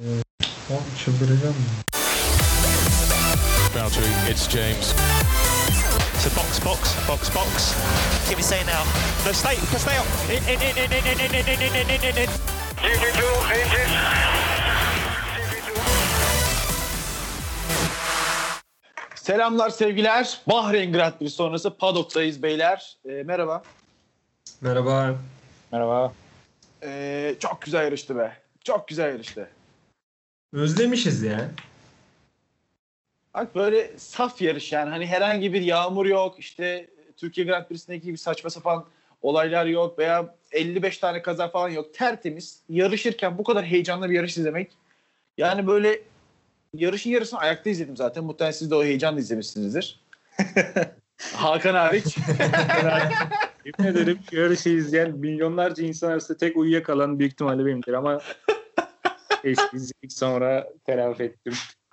Oğlum çıldıracağım ya. Valtteri, it's James. So box, box, box, box. Keep it say now. No, stay, stay up. In, in, in, in, in, in, in, in, in, in, in, in. GP2 engine. Selamlar sevgiler. Bahreyn Grand Prix sonrası Paddock'tayız beyler. Ee, merhaba. Merhaba. Merhaba. Ee, çok güzel yarıştı be. Çok güzel yarıştı. Özlemişiz ya. Bak böyle saf yarış yani. Hani herhangi bir yağmur yok. İşte Türkiye Grand Prix'sindeki gibi saçma sapan olaylar yok veya 55 tane kaza falan yok. Tertemiz. Yarışırken bu kadar heyecanlı bir yarış izlemek. Yani böyle yarışın yarısını ayakta izledim zaten. Muhtemelen siz de o heyecanla izlemişsinizdir. Hakan hariç. Yemin ederim yarışı izleyen milyonlarca insan arasında tek uyuyakalan büyük ihtimalle benimdir ama işte izledik sonra telafi ettim.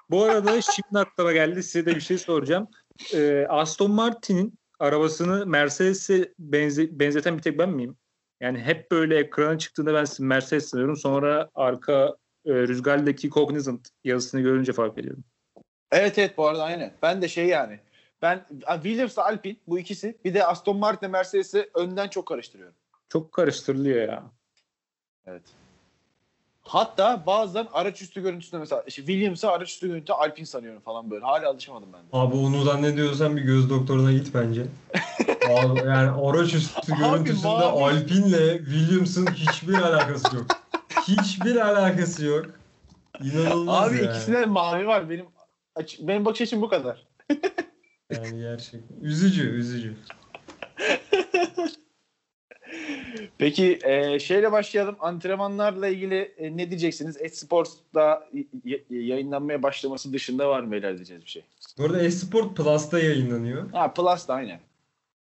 Bu arada şimdi aklıma geldi size de bir şey soracağım. Ee, Aston Martin'in arabasını Mercedes'e benze- benzeten bir tek ben miyim? Yani hep böyle ekrana çıktığında ben Mercedes sanıyorum. Sonra arka e, rüzgardaki Cognizant yazısını görünce fark ediyorum. Evet evet bu arada aynı. Ben de şey yani. Ben Williams'la Alpine bu ikisi. Bir de Aston Martin Mercedes'i önden çok karıştırıyorum. Çok karıştırılıyor ya. Evet. Hatta bazen araç üstü görüntüsünde mesela işte Williams'a araç üstü görüntü Alpine sanıyorum falan böyle. Hala alışamadım ben de. Abi onu zannediyorsan bir göz doktoruna git bence. Abi, yani araç üstü Abi, görüntüsünde mavi. Alpine'le Williams'ın hiçbir alakası yok. Hiçbir alakası yok. İnanılmaz Abi ya. ikisinde de mavi var. Benim benim bakış açım bu kadar. Yani gerçekten. Üzücü, üzücü. Peki e, şeyle başlayalım. Antrenmanlarla ilgili e, ne diyeceksiniz? Esports'ta yayınlanmaya başlaması dışında var mı beyler diyeceğiz bir şey? Bu arada Esport Plus'ta yayınlanıyor. Ha Plus da aynen.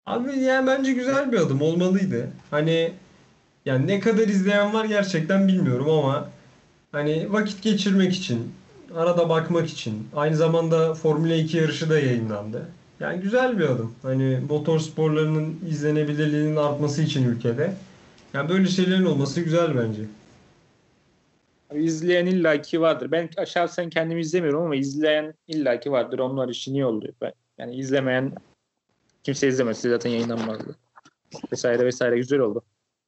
Abi yani bence güzel bir adım olmalıydı. Hani yani ne kadar izleyen var gerçekten bilmiyorum ama hani vakit geçirmek için, arada bakmak için, aynı zamanda Formula 2 yarışı da yayınlandı. Yani güzel bir adım. Hani motor sporlarının izlenebilirliğinin artması için ülkede. Yani böyle şeylerin olması güzel bence. İzleyen illaki vardır. Ben şahsen kendimi izlemiyorum ama izleyen illaki vardır. Onlar için iyi oluyor. Ben, yani izlemeyen kimse izlemezse zaten yayınlanmazdı. Vesaire vesaire güzel oldu.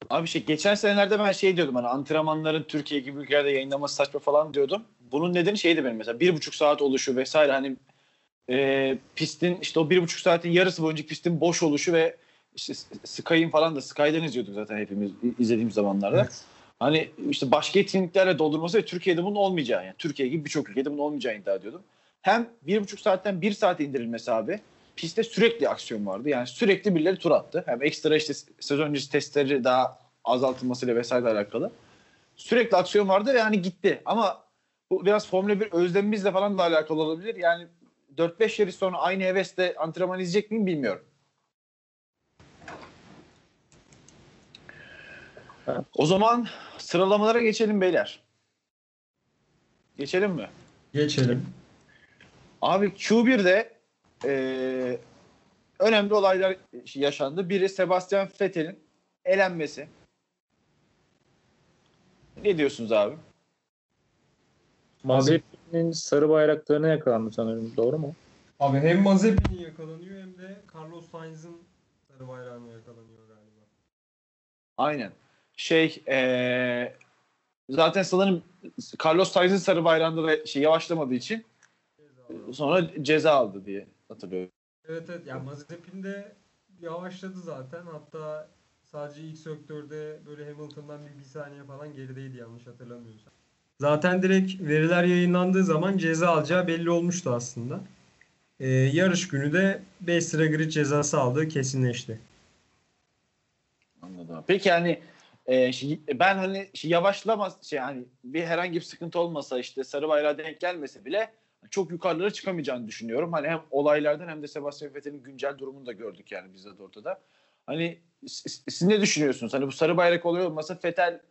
Abi şey geçen senelerde ben şey diyordum hani antrenmanların Türkiye gibi ülkelerde yayınlaması saçma falan diyordum. Bunun nedeni şeydi benim mesela bir buçuk saat oluşu vesaire hani e, pistin işte o bir buçuk saatin yarısı boyunca pistin boş oluşu ve işte Sky'in falan da Sky'dan izliyorduk zaten hepimiz izlediğimiz zamanlarda. Hani işte başka etkinliklerle doldurması ve Türkiye'de bunun olmayacağı yani Türkiye gibi birçok ülkede bunun olmayacağını iddia ediyordum. Hem bir buçuk saatten bir saate indirilmesi abi pistte sürekli aksiyon vardı. Yani sürekli birileri tur attı. Hem ekstra işte sezon öncesi testleri daha azaltılmasıyla vesaire alakalı. Sürekli aksiyon vardı ve yani gitti. Ama bu biraz Formula 1 özlemimizle falan da alakalı olabilir. Yani 4-5 yarış sonra aynı hevesle antrenman izleyecek miyim bilmiyorum. O zaman sıralamalara geçelim beyler. Geçelim mi? Geçelim. Abi Q1'de eee, önemli olaylar yaşandı. Biri Sebastian Vettel'in elenmesi. Ne diyorsunuz abi? Mazepin'in sarı bayraklarına yakalandı sanırım. Doğru mu? Abi hem Mazepin yakalanıyor hem de Carlos Sainz'ın sarı bayrağına yakalanıyor galiba. Aynen. Şey eee, zaten sanırım Carlos Sainz'in sarı bayrağında da şey yavaşlamadığı için sonra ceza aldı diye hatırlıyorum. Evet evet yani Mazepin de yavaşladı zaten hatta sadece ilk sektörde böyle Hamilton'dan bir, bir saniye falan gerideydi yanlış hatırlamıyorsam. Zaten direkt veriler yayınlandığı zaman ceza alacağı belli olmuştu aslında. Ee, yarış günü de 5 sıra grid cezası aldığı kesinleşti. Anladım. Peki yani e, şey- ben hani şey, yavaşlamaz şey hani bir herhangi bir sıkıntı olmasa işte sarı bayrağa denk gelmese bile çok yukarılara çıkamayacağını düşünüyorum. Hani hem olaylardan hem de Sebastian Vettel'in güncel durumunu da gördük yani biz de ortada. Hani siz ne düşünüyorsunuz? Hani bu sarı bayrak oluyor olmasa Vettel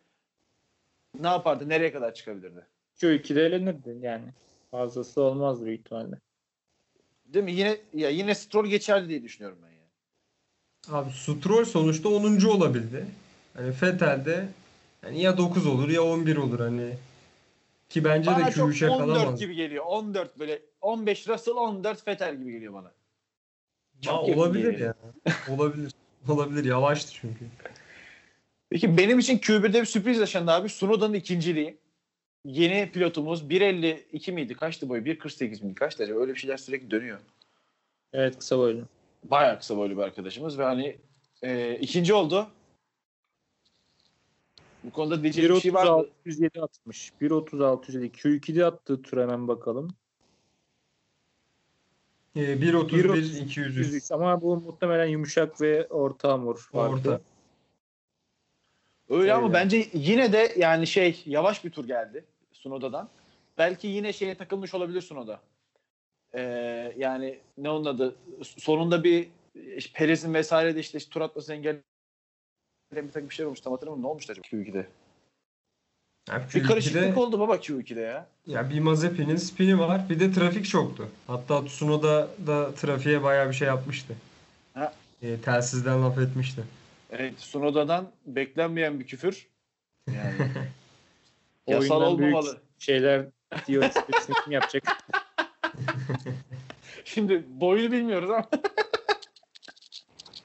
ne yapardı? Nereye kadar çıkabilirdi? Şu ikide elenirdi yani. Fazlası olmaz büyük ihtimalle. Değil mi? Yine ya yine Stroll geçerdi diye düşünüyorum ben yani. Abi Stroll sonuçta 10. olabildi. Hani Vettel de yani ya 9 olur ya 11 olur hani. Ki bence Bana de çok Q3'e 14 kalamaz. gibi geliyor. 14 böyle 15 Russell 14 Vettel gibi geliyor bana. Çok yakın olabilir geliyor. ya. olabilir. Olabilir. Yavaştı çünkü. Peki benim için Q1'de bir sürpriz yaşandı abi. Sunoda'nın ikinciliği. Yeni pilotumuz 1.52 miydi? Kaçtı boyu? 1.48 miydi? Kaçtı acaba? Öyle bir şeyler sürekli dönüyor. Evet kısa boylu. Bayağı kısa boylu bir arkadaşımız ve hani e, ikinci oldu. Bu konuda diyecek bir şey var mı? 1.36 atmış. 1.36 Q2'de attığı tur hemen bakalım. Ee, 1.31 200 103 ama bu muhtemelen yumuşak ve orta hamur vardı. Orta. Öyle ama Öyle. bence yine de yani şey yavaş bir tur geldi Sunoda'dan. Belki yine şeye takılmış olabilir Sunoda. Ee, yani ne onun adı sonunda bir işte Perez'in vesaire de işte, işte tur atmasını engelleyen bir takım bir şey olmuş. Tam hatırlamıyorum. Ne olmuştu acaba Q2'de? Yani Bir Q2'de karışıklık oldu baba Q2'de ya. ya bir Mazepin'in spini var. Bir de trafik çoktu. Hatta Tsunoda da trafiğe bayağı bir şey yapmıştı. Ha. Ee, telsizden laf etmişti. Evet Sunoda'dan beklenmeyen bir küfür. Yani yasal Oyundan büyük olmamalı. şeyler diyor. kim yapacak? Şimdi boyunu bilmiyoruz ama.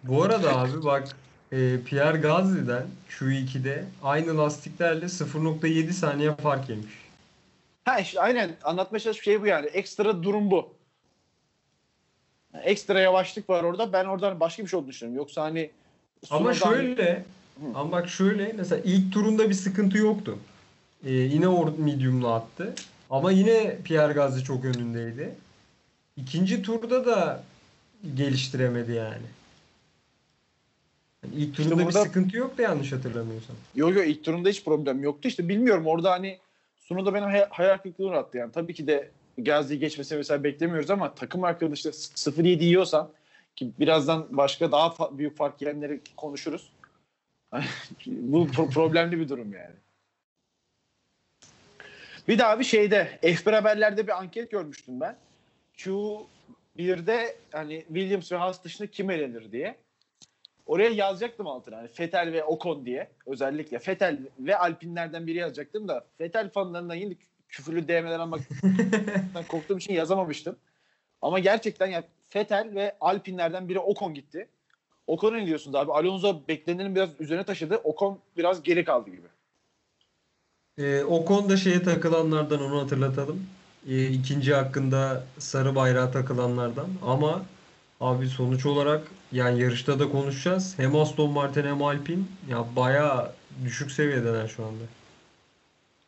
Bu arada abi bak e, Pierre Gasly'den Q2'de aynı lastiklerle 0.7 saniye fark yemiş. Ha işte aynen anlatmaya çalıştığım şey bu yani. Ekstra durum bu. Yani Ekstra yavaşlık var orada. Ben oradan başka bir şey olduğunu düşünüyorum. Yoksa hani Ama şöyle ama bak şöyle mesela ilk turunda bir sıkıntı yoktu. Ee, yine or medium'la attı. Ama yine Pierre Gasly çok önündeydi. İkinci turda da geliştiremedi yani. Yani ilk İşte turunda burada- bir sıkıntı yoktu yanlış hatırlamıyorsam. Yok yok ilk turunda hiç problem yoktu. İşte bilmiyorum orada hani Sunoda benim hay- hayal kırıklığına uğrattı yani. Tabii ki de Gazi'yi geçmesini mesela beklemiyoruz ama takım arkadaşı 0-7 yiyorsan ki birazdan başka daha fa- büyük fark yiyenleri konuşuruz. Bu pro- problemli bir durum yani. Bir daha bir şeyde F1 haberlerde bir anket görmüştüm ben. Q1'de hani Williams ve Haas dışında kim elenir diye. Oraya yazacaktım altına. Hani Fetel ve Ocon diye. Özellikle Fetel ve Alpinlerden biri yazacaktım da Fetel fanlarından yine kü- küfürlü DM'ler almaktan korktuğum için yazamamıştım. Ama gerçekten ya Fetel ve Alpinlerden biri Ocon gitti. Ocon'a ne diyorsunuz abi? Alonso beklenenin biraz üzerine taşıdı. Ocon biraz geri kaldı gibi. Ee, o konuda şeye takılanlardan onu hatırlatalım. Ee, ikinci hakkında sarı bayrağa takılanlardan. Ama abi sonuç olarak yani yarışta da konuşacağız. Hem Aston Martin hem Alpine ya bayağı düşük seviyedeler şu anda.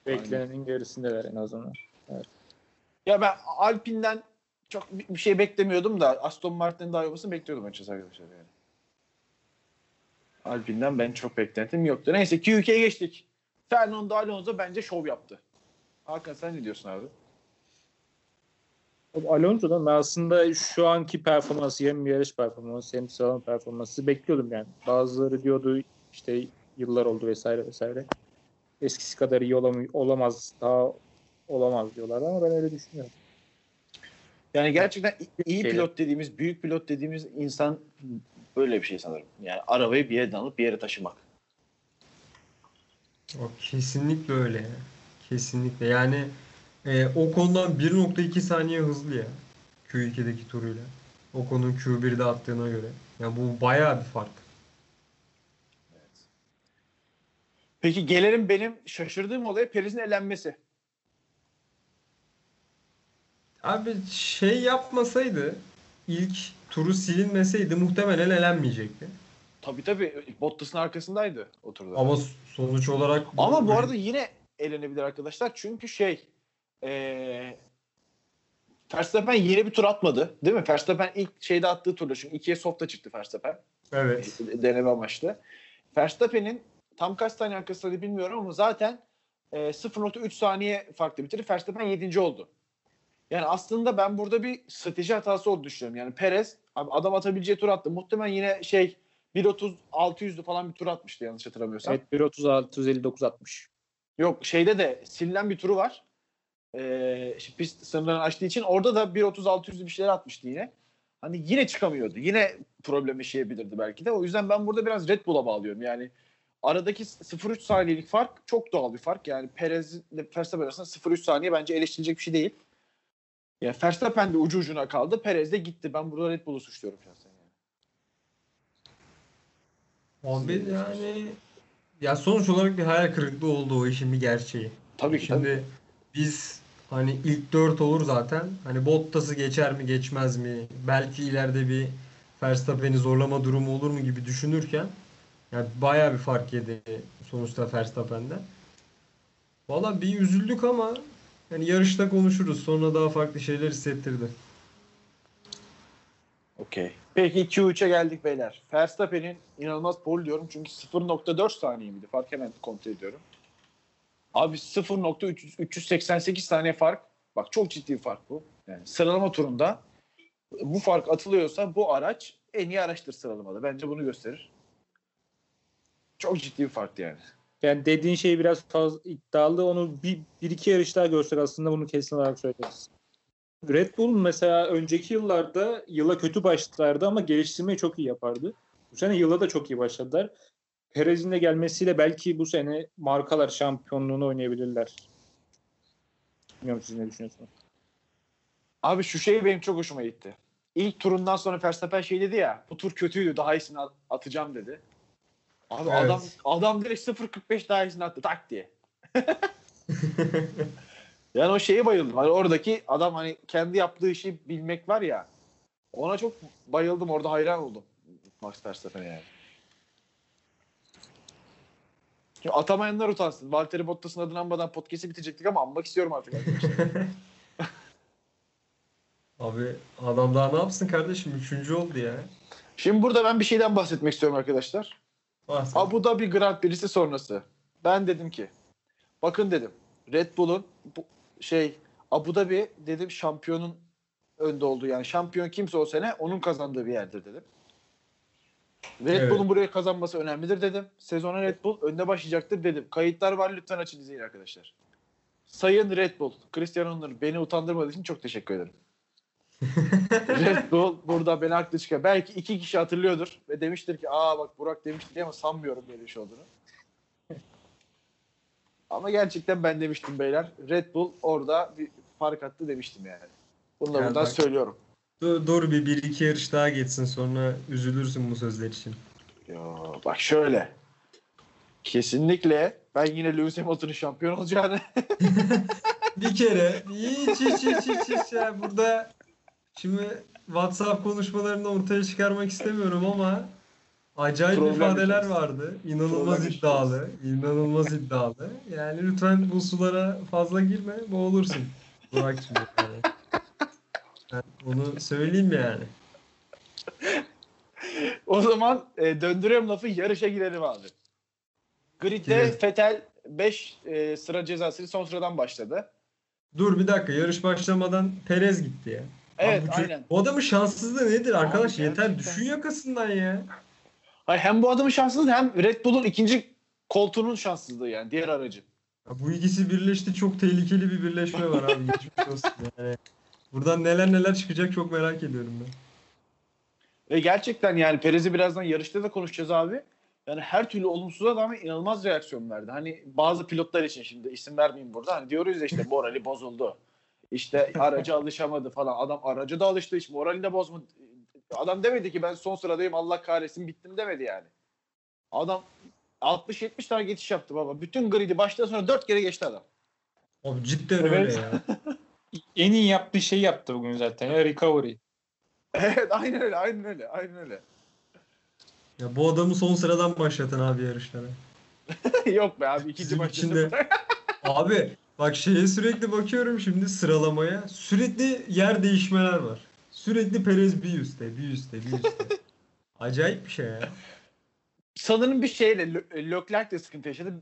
Beklenenin gerisindeler en azından. Ya ben Alpine'den çok bir bir şey beklemiyordum da Aston Martin'in daha iyi olmasını bekliyordum açıkçası arkadaşlar yani. Alpine'den ben çok beklentim yoktu. Neyse Q2'ye geçtik. Fernando Alonso bence şov yaptı. Hakan sen ne diyorsun abi? Alonso'dan ben aslında şu anki performansı hem yarış performansı hem slalom performansı bekliyordum yani. Bazıları diyordu işte yıllar oldu vesaire vesaire. Eskisi kadar iyi olam olamaz daha olamaz diyorlar ama ben öyle düşünüyorum. Yani gerçekten iyi pilot dediğimiz, büyük pilot dediğimiz insan böyle bir şey sanırım. Yani arabayı bir yerden alıp bir yere taşımak. O kesinlikle öyle. Kesinlikle. Yani e, o konudan 1.2 saniye hızlı ya. Q2'deki turuyla. O konunun Q1'de attığına göre. Ya bu bayağı bir fark. Peki gelelim benim şaşırdığım olaya Perez'in elenmesi. Abi şey yapmasaydı ilk turu silinmeseydi muhtemelen elenmeyecekti. Tabii tabii Bottas'ın arkasındaydı o turda. Ama sonuç olarak Ama bu arada yine elenebilir arkadaşlar. Çünkü şey eee Verstappen yeni bir tur atmadı. Değil mi? Verstappen ilk şeyde attığı turda. Çünkü ikiye softa çıktı Verstappen. evet. Deneme amaçlı. Verstappen'in tam kaç saniye arkasında bilmiyorum ama zaten e, 0.3 saniye farklı bitirdi. Verstappen 7. oldu. Yani aslında ben burada bir strateji hatası olduğunu düşünüyorum. Yani Perez abi adam atabileceği tur attı. Muhtemelen yine şey 1.30 600'lü falan bir tur atmıştı yanlış hatırlamıyorsam. Evet 1.36 159 60. Yok şeyde de silinen bir turu var. Ee, işte pist sınırlarını aştığı için orada da 1.30-600'lü bir şeyler atmıştı yine. Hani yine çıkamıyordu. Yine problem yaşayabilirdi belki de. O yüzden ben burada biraz Red Bull'a bağlıyorum. Yani aradaki 0-3 saniyelik fark çok doğal bir fark. Yani Perez ile Verstappen arasında 0-3 saniye bence eleştirilecek bir şey değil. Ya Verstappen de ucu ucuna kaldı. Perez de gitti. Ben burada Red Bull'u suçluyorum şahsen. Yani. Abi yani ya sonuç olarak bir hayal kırıklığı oldu o işin bir gerçeği. Tabii ki Şimdi tabii. biz hani ilk 4 olur zaten. Hani Bottas'ı geçer mi geçmez mi? Belki ileride bir Verstappen'i zorlama durumu olur mu gibi düşünürken yani bayağı bir fark yedi sonuçta Verstappen'den. Valla bir üzüldük ama yani yarışta konuşuruz. Sonra daha farklı şeyler hissettirdi. Okey. Peki Q3'e geldik beyler. Verstappen'in inanılmaz pole diyorum çünkü 0.4 saniye miydi? Fark hemen kontrol ediyorum. Abi 0.388 saniye fark. Bak çok ciddi fark bu. Yani sıralama turunda bu fark atılıyorsa bu araç en iyi araçtır sıralamada. Bence bunu gösterir. Çok ciddi bir fark yani. Yani dediğin şey biraz fazla iddialı. Onu bir, bir iki yarış daha görsek aslında bunu kesin olarak söyleriz. Red Bull mesela önceki yıllarda yıla kötü başlardı ama geliştirmeyi çok iyi yapardı. Bu sene yıla da çok iyi başladılar. Perez'in de gelmesiyle belki bu sene markalar şampiyonluğunu oynayabilirler. Bilmiyorum siz ne düşünüyorsunuz? Abi şu şey benim çok hoşuma gitti. İlk turundan sonra Verstappen şey dedi ya bu tur kötüydü daha iyisini at- atacağım dedi. Abi Evet. adam adam direkt 0.45 daha iyisini attı tak diye. yani o şeye bayıldım. Hani oradaki adam hani kendi yaptığı işi bilmek var ya. Ona çok bayıldım orada hayran oldum. Max Verstappen'e yani. Şimdi atamayanlar utansın. Valtteri Bottas'ın adını anmadan podcast'i bitecektik ama anmak istiyorum artık. arkadaşlar. Abi adam daha ne yapsın kardeşim? Üçüncü oldu ya. Şimdi burada ben bir şeyden bahsetmek istiyorum arkadaşlar. Bahset. Abu Dhabi Grand Prix'si sonrası. Ben dedim ki bakın dedim Red Bull'un bu şey Abu Dhabi dedim şampiyonun önde olduğu yani şampiyon kimse o sene onun kazandığı bir yerdir dedim. Red Evet. Bull'un buraya kazanması önemlidir dedim. Sezona Red Bull önde başlayacaktır dedim. Kayıtlar var lütfen açın izleyin arkadaşlar. Sayın Red Bull, Cristiano Ronaldo beni utandırmadığı için çok teşekkür ederim. Red Bull burada beni haklı çıkar. Belki iki kişi hatırlıyordur ve demiştir ki aa bak Burak demişti diye ama sanmıyorum böyle bir şey olduğunu. ama gerçekten ben demiştim beyler. Red Bull orada bir fark attı demiştim yani. Bunu da Yani buradan bak- söylüyorum. Dur bir, bir iki yarış daha geçsin sonra üzülürsün bu sözler için. Yo, bak şöyle. Kesinlikle ben yine Lewis Hamilton'ın şampiyon olacağını Bir kere hiç hiç hiç hiç hiç ya burada şimdi WhatsApp konuşmalarını ortaya çıkarmak istemiyorum ama acayip Problem ifadeler yaşarız. vardı. İnanılmaz Problem iddialı. inanılmaz iddialı. Yani lütfen bu sulara fazla girme boğulursun. Burak şimdi yani. Ben onu söyleyeyim yani. O zaman e, döndürüyorum lafı yarışa girelim abi. Grid'de Girelim. Fetel 5 sıra cezası son sıradan başladı. Dur bir dakika yarış başlamadan Perez gitti ya. Evet Abi aynen. Bu adamın şanssızlığı nedir arkadaş? Abi Yeter gerçekten. düşün yakasından ya. Hayır, hem bu adamın şanssızlığı hem Red Bull'un ikinci koltuğunun şanssızlığı yani diğer aracın. Ya bu ikisi birleşti çok tehlikeli bir birleşme var abi geçmiş olsun yani. Buradan neler neler çıkacak çok merak ediyorum ben. Ve gerçekten yani Perez'i birazdan yarışta da konuşacağız abi. Yani her türlü olumsuza rağmen inanılmaz reaksiyon verdi. Hani bazı pilotlar için şimdi isim vermeyeyim burada. Hani diyoruz ya işte morali bozuldu. İşte araca alışamadı falan. Adam araca da alıştı hiç moralini de bozmadı. Adam demedi ki ben son sıradayım Allah kahretsin bittim demedi yani. Adam 60-70 tane geçiş yaptı baba. Bütün gridi baştan sonra 4 kere geçti adam. Abi cidden Evet. öyle ya. En iyi yaptığı şeyi yaptı bugün zaten. Ya recovery. Evet aynen öyle aynen öyle aynen öyle. Ya bu adamı son sıradan başlatın abi yarışlara. Yok be abi ikinci Bizim maçta için de- sıfır. Abi bak şeye sürekli bakıyorum şimdi sıralamaya. Sürekli yer değişmeler var. Sürekli Perez bir üstte, bir üstte, bir üstte. Acayip bir şey ya. sanırım bir şeyle Lö- Leclerc de sıkıntı yaşadı.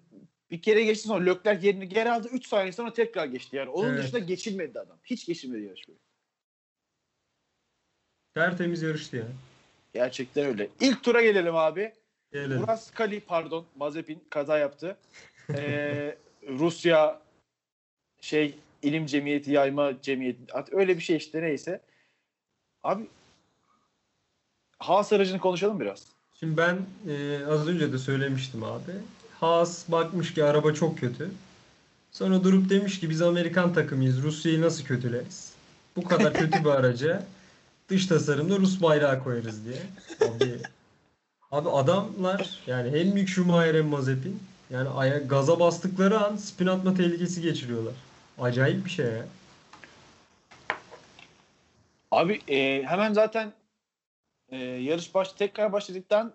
Bir kere geçti sonra Leclerc yerini geri aldı. 3 saniye sonra tekrar geçti yani. Onun Evet. dışında geçilmedi adam. Hiç geçilmedi yarışmayı. Tertemiz yarıştı ya. Gerçekten öyle. İlk tura gelelim abi. Gelelim. Murat Skali pardon Mazepin kaza yaptı. Ee, Rusya şey ilim cemiyeti yayma cemiyeti at- öyle bir şey işte neyse. Abi Haas aracını konuşalım biraz. Şimdi ben e, az önce de söylemiştim abi. Haas bakmış ki araba çok kötü. Sonra durup demiş ki biz Amerikan takımıyız. Rusya'yı nasıl kötüleriz? Bu kadar kötü bir araca dış tasarımda Rus bayrağı koyarız diye. Abi, abi adamlar yani hem Mick Schumacher hem Mazepin yani aya, gaza bastıkları an spin atma tehlikesi geçiriyorlar. Acayip bir şey ya. Abi e, hemen zaten e, yarış baş tekrar başladıktan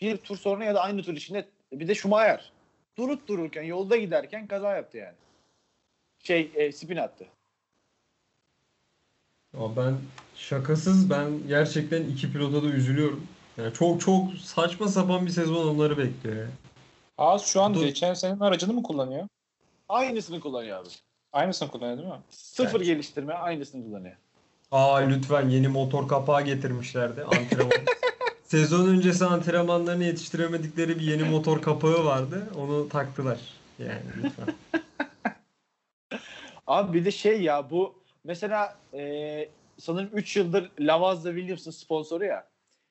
bir tur sonra ya da aynı tur içinde bir de Schumacher durup dururken yolda giderken kaza yaptı yani. Şey e, spin attı. Ama ben şakasız ben gerçekten iki pilota da üzülüyorum. Yani çok çok saçma sapan bir sezon onları bekliyor ya. Haas şu an Dur. geçen senenin aracını mı kullanıyor? Aynısını kullanıyor abi. Aynısını kullanıyor değil mi? Sıfır geliştirme aynısını kullanıyor. Aa lütfen yeni motor kapağı getirmişlerdi antrenman. Sezon öncesi antrenmanlarını yetiştiremedikleri bir yeni motor kapağı vardı. Onu taktılar. Yani lütfen. Abi bir de şey ya bu mesela e, sanırım 3 yıldır Lavazza Williams'ın sponsoru ya.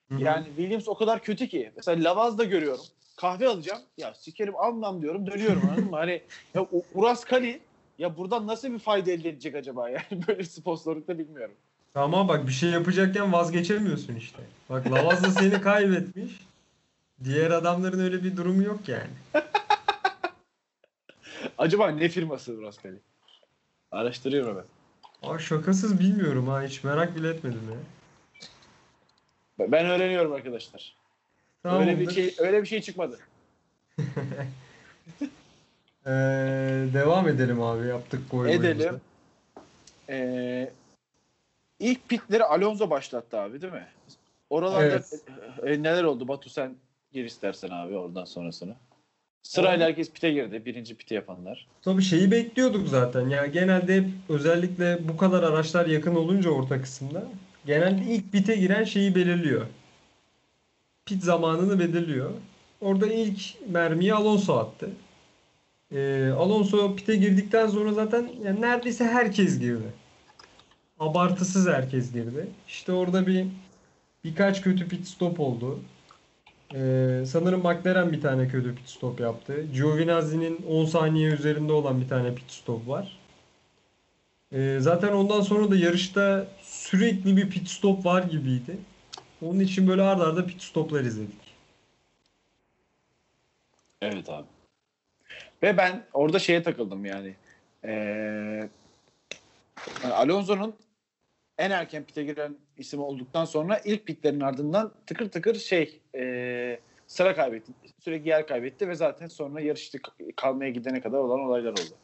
Hı hı. Yani Williams o kadar kötü ki. Mesela Lavazda görüyorum. Kahve alacağım. Ya sikerim almam diyorum. Dönüyorum anladın mı? Hani ya Uras Kali ya buradan nasıl bir fayda elde edecek acaba yani böyle bir sponsorlukta bilmiyorum. Ama bak bir şey yapacakken vazgeçemiyorsun işte. Bak Lavazza seni kaybetmiş. Diğer adamların öyle bir durumu yok yani. Acaba ne firması Kali? Araştırıyorum ben. Aa şakasız bilmiyorum ha hiç merak bile etmedim ya. Ben öğreniyorum arkadaşlar. Öyle bir Tamamdır. şey öyle bir şey çıkmadı. Ee, devam edelim abi yaptık goy Edelim. Ee, ilk pitleri Alonso başlattı abi değil mi? Oralarda Evet. e, neler oldu? Batu sen gir istersen abi oradan sonrasını. Sırayla herkes pite girdi. Birinci piti yapanlar. Tabii şeyi bekliyorduk zaten. Ya genelde hep özellikle bu kadar araçlar yakın olunca orta kısımda genelde ilk pite giren şeyi belirliyor. Pit zamanını belirliyor. Orada ilk mermiyi Alonso attı. Ee, Alonso pite girdikten sonra zaten yani neredeyse herkes girdi. Abartısız herkes girdi. İşte orada bir birkaç kötü pit stop oldu. Ee, sanırım McLaren bir tane kötü pit stop yaptı. Giovinazzi'nin 10 saniye üzerinde olan bir tane pit stop var. Ee, zaten ondan sonra da yarışta sürekli bir pit stop var gibiydi. Onun için böyle arda arda pit stoplar izledik. Evet abi. Ve ben orada şeye takıldım yani. Ee, yani Alonso'nun en erken pite giren isim olduktan sonra ilk pitlerin ardından tıkır tıkır şey ee, sıra kaybetti. Sürekli yer kaybetti ve zaten sonra yarışta kalmaya gidene kadar olan olaylar oldu.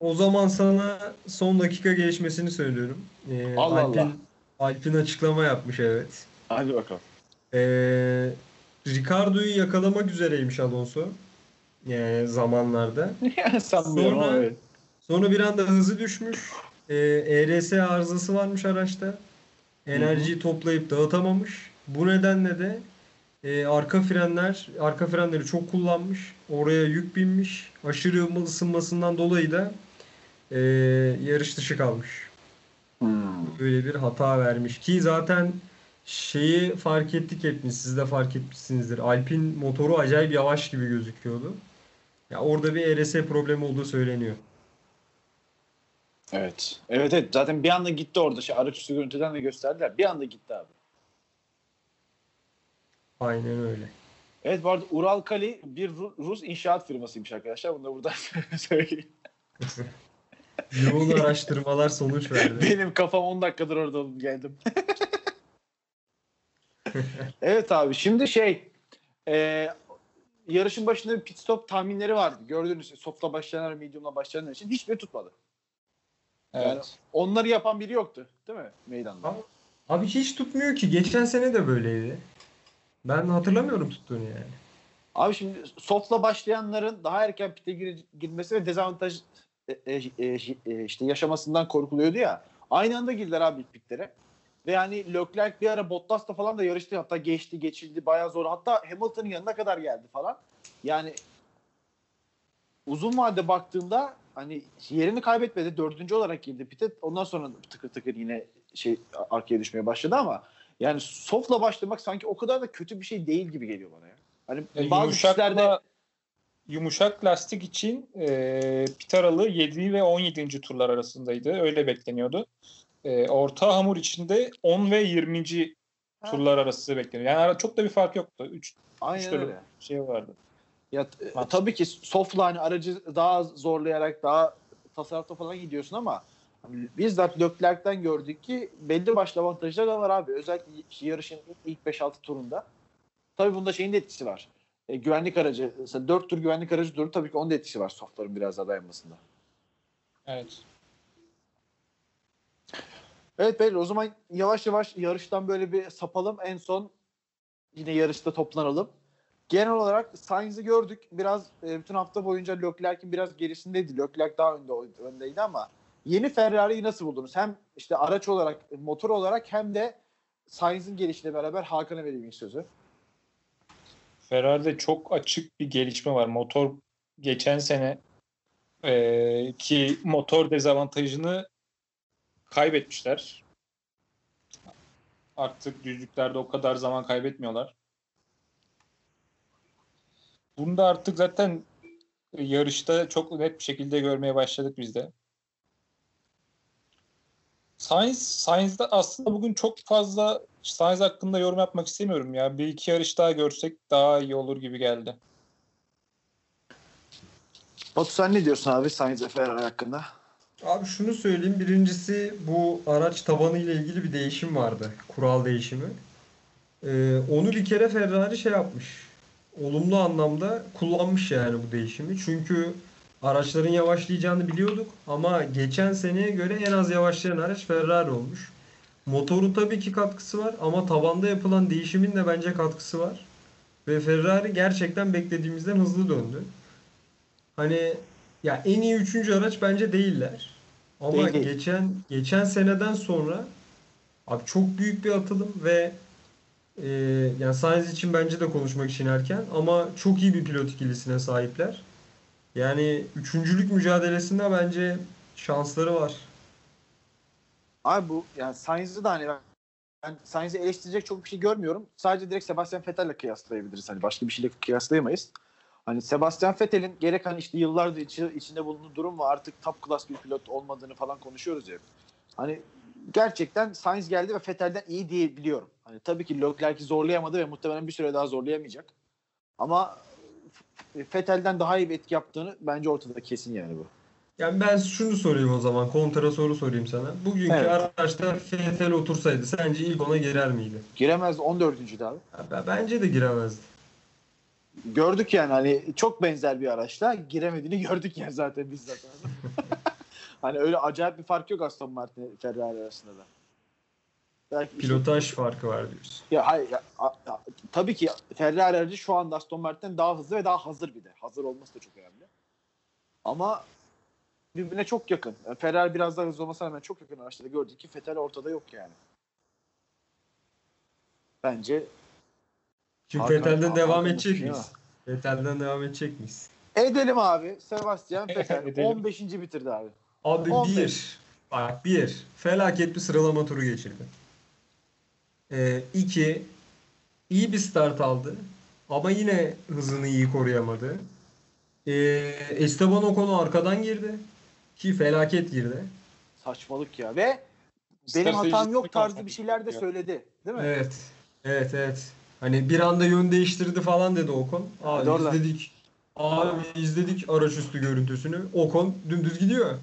O zaman sana son dakika gelişmesini söylüyorum. Ee, Allah Alpin, Allah. Alpin açıklama yapmış evet. Hadi bakalım. Ee, Ricardo'yu yakalamak üzereymiş Alonso. Yani zamanlarda. yani sanmıyorum Sonra- evet. Sonra bir anda hızı düşmüş. ERS arızası varmış araçta. Enerjiyi toplayıp dağıtamamış. Bu nedenle de e, arka frenler, arka frenleri çok kullanmış. Oraya yük binmiş. Aşırı ısınmasından dolayı da e, yarış dışı kalmış. Hmm. Böyle bir hata vermiş ki zaten şeyi fark ettik hepimiz. Siz de fark etmişsinizdir. Alpin motoru acayip yavaş gibi gözüküyordu. Ya orada bir ERS problemi olduğu söyleniyor. Evet. Evet evet. Zaten bir anda gitti orada. Şey, araç üstü görüntüden de gösterdiler. Bir anda gitti abi. Aynen öyle. Evet bu arada Ural Kali bir Ru- Rus inşaat firmasıymış arkadaşlar. Bunu da buradan söyleyeyim. Yoğun araştırmalar sonuç verdi. Benim kafam 10 dakikadır orada olup geldim. evet abi şimdi şey e, yarışın başında bir pit stop tahminleri vardı. Gördüğünüz gibi softla başlayanlar, mediumla başlayanlar için hiçbiri tutmadı. Evet. Yani onları yapan biri yoktu değil mi meydanda? Abi, abi hiç tutmuyor ki. Geçen sene de böyleydi. Ben hatırlamıyorum tuttuğunu yani. Abi şimdi softla başlayanların daha erken pite gir- girmesi ve dezavantaj e, e, e, e, işte yaşamasından korkuluyordu ya. Aynı anda girdiler abi pitlere. Ve yani Leclerc bir ara Bottas'la falan da yarıştı. Hatta geçti, geçildi. Bayağı zor. Hatta Hamilton'ın yanına kadar geldi falan. Yani uzun vade baktığında hani yerini kaybetmedi. Dördüncü olarak girdi pite. Ondan sonra tıkır tıkır yine şey arkaya düşmeye başladı ama Yani soft'la başlamak sanki o kadar da kötü bir şey değil gibi geliyor bana ya. Hani E, bazı yumuşakla, yumuşak lastik için e, pit aralığı 7 ve 17. turlar arasındaydı. Öyle bekleniyordu. E, orta hamur içinde 10 ve 20. Ha. turlar arası bekleniyor. Yani çok da bir fark yoktu. 3 aynen öyle. şey vardı. Ya t- Maç. tabii ki soft'la hani aracı daha zorlayarak daha tasarrufta falan gidiyorsun ama bizzat Leclerc'ten gördük ki belli başlı avantajlar da var abi. Özellikle yarışın ilk 5-6 turunda. Tabii bunda şeyin de etkisi var. E, güvenlik aracı, mesela 4 tur güvenlik aracı durur tabii ki onun da etkisi var softların biraz daha dayanmasında. Evet. Evet beyler o zaman yavaş yavaş yarıştan böyle bir sapalım. En son yine yarışta toplanalım. Genel olarak Sainz'i gördük. Biraz e, bütün hafta boyunca Leclerc'in biraz gerisindeydi. Leclerc daha önde öndeydi ama yeni Ferrari'yi nasıl buldunuz? Hem işte araç olarak, motor olarak hem de Sainz'in gelişiyle beraber Hakan'a vereyim sözü. Ferrari'de çok açık bir gelişme var. Motor geçen sene e, ki motor dezavantajını kaybetmişler. Artık düzlüklerde o kadar zaman kaybetmiyorlar. Bunu da artık zaten yarışta çok net bir şekilde görmeye başladık biz de. Sainz, Sainz'de aslında bugün çok fazla Sainz hakkında yorum yapmak istemiyorum ya. Bir iki yarış daha görsek daha iyi olur gibi geldi. Batu sen ne diyorsun abi Sainz Ferrari hakkında? Abi şunu söyleyeyim. Birincisi bu araç tabanı ile ilgili bir değişim vardı. Kural değişimi. Ee, onu bir kere Ferrari şey yapmış. Olumlu anlamda kullanmış yani bu değişimi. Çünkü araçların yavaşlayacağını biliyorduk ama geçen seneye göre en az yavaşlayan araç Ferrari olmuş. Motorun tabii ki katkısı var ama tabanda yapılan değişimin de bence katkısı var. Ve Ferrari gerçekten beklediğimizden hızlı döndü. Hani ya en iyi üçüncü araç bence değiller. Ama Değil, değil. geçen geçen seneden sonra abi çok büyük bir atılım ve e, yani Sainz için bence de konuşmak için erken ama çok iyi bir pilot ikilisine sahipler. Yani üçüncülük mücadelesinde bence şansları var. Abi bu yani Sainz'i de hani ben, Sainz'i eleştirecek çok bir şey görmüyorum. Sadece direkt Sebastian Vettel'le kıyaslayabiliriz. Hani başka bir şeyle kıyaslayamayız. Hani Sebastian Vettel'in gerek hani işte yıllardır içi- içinde bulunduğu durum ve artık top class bir pilot olmadığını falan konuşuyoruz ya. Hani gerçekten Sainz geldi ve Vettel'den iyi diye biliyorum. Hani tabii ki Leclerc'i zorlayamadı ve muhtemelen bir süre daha zorlayamayacak. Ama Vettel'den daha iyi bir etki yaptığını bence ortada kesin yani bu. Yani ben şunu sorayım o zaman. Kontra soru sorayım sana. Bugünkü Evet. araçta Vettel otursaydı sence ilk ona girer miydi? Giremez 14. abi. Ben- Bence de giremezdi. gördük yani hani çok benzer bir araçla giremediğini gördük yani zaten biz zaten. hani öyle acayip bir fark yok Aston Martin Ferrari arasında da. Belki işte- Pilotaj farkı var diyorsun. ya hayır ya, a- a- tabii ki Ferrari aracı şu anda Aston Martin'den daha hızlı ve daha hazır bir de. Hazır olması da çok önemli. Ama birbirine çok yakın. Yani Ferrari biraz daha hızlı olmasına rağmen çok yakın araçlarda gördük ki Vettel ortada yok yani. Bence Vettel'den Hakan devam edecek miyiz? Vettel'den devam edecek miyiz? edelim abi. Sebastian Vettel Edelim. 15. bitirdi abi. Abi 15. bir, bak bir, felaket bir sıralama turu geçirdi. Ee, iki, iyi bir start aldı. Ama yine hızını iyi koruyamadı. Ee, Esteban Ocon arkadan girdi. Ki felaket girdi. Saçmalık ya. Ve benim hatam yok tarzı bir şeyler de söyledi. Değil mi? Evet. Evet evet. Hani bir anda yön değiştirdi falan dedi Ocon. Abi oradan. izledik. Abi izledik araç üstü görüntüsünü. Ocon dümdüz gidiyor.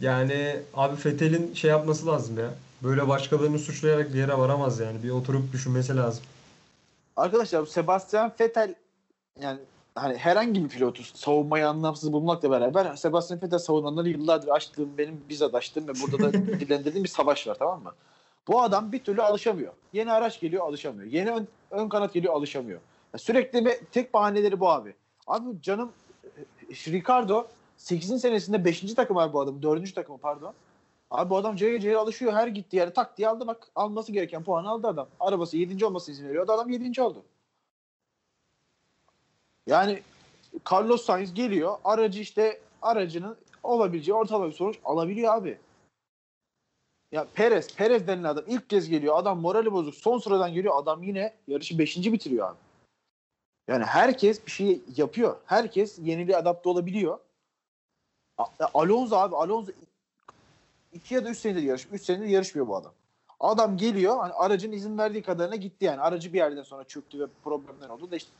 Yani abi Fethel'in şey yapması lazım ya. Böyle başkalarını suçlayarak bir yere varamaz yani. Bir oturup düşünmesi lazım. Arkadaşlar bu Sebastian Vettel yani hani herhangi bir pilotu savunmayı anlamsız bulmakla beraber Sebastian Vettel savunanları yıllardır açtığım benim bizzat açtığım ve burada da dillendirdiğim bir savaş var tamam mı? Bu adam bir türlü alışamıyor. Yeni araç geliyor alışamıyor. Yeni ön, ön kanat geliyor alışamıyor. Sürekli bir tek bahaneleri bu abi. Abi canım e, Ricardo 8. senesinde 5. takım abi bu adam. 4. takımı pardon. Abi bu adam cayır cayır alışıyor. Her gittiği yere tak diye aldı bak. Alması gereken puanı aldı adam. Arabası 7. olmasına izin veriyordu. Adam 7. oldu. Yani Carlos Sainz geliyor. Aracı işte aracının olabileceği ortalama bir sonuç alabiliyor abi. Ya Perez, Perez denilen adam ilk kez geliyor. Adam morali bozuk. Son sıradan geliyor. Adam yine yarışı 5. bitiriyor abi. Yani herkes bir şey yapıyor. Herkes yeniliğe adapte olabiliyor. A- Alonso abi Alonso 2 ya da 3 senedir yarış. 3 senedir yarışmıyor bu adam. Adam geliyor hani aracın izin verdiği kadarına gitti yani. Aracı bir yerden sonra çöktü ve problemler oldu da işte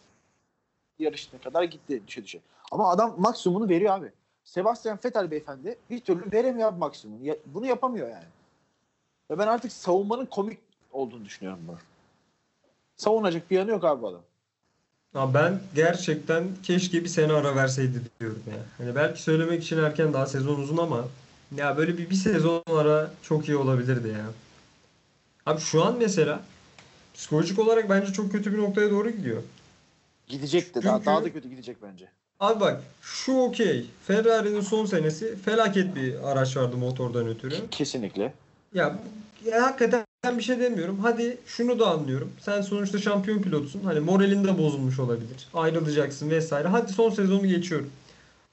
yarışına kadar gitti düşe düşe. Ama adam maksimumunu veriyor abi. Sebastian Vettel beyefendi bir türlü veremiyor abi maksimumunu. Ya- bunu yapamıyor yani. Ve ben artık savunmanın komik olduğunu düşünüyorum bunu. Savunacak bir yanı yok abi bu adam. Ya ben gerçekten keşke bir sene ara verseydi diyorum ya. Hani belki söylemek için erken daha sezon uzun ama ya böyle bir bir sezon ara çok iyi olabilirdi ya. Abi şu an mesela psikolojik olarak bence çok kötü bir noktaya doğru gidiyor. Gidecek de daha, daha da kötü gidecek bence. Abi bak şu okey. Ferrari'nin son senesi felaket bir araç vardı motordan ötürü. Kesinlikle. Ya, ya hakikaten bir şey demiyorum. Hadi şunu da anlıyorum. Sen sonuçta şampiyon pilotsun. Hani moralin de bozulmuş olabilir. Ayrılacaksın vesaire. Hadi son sezonu geçiyorum.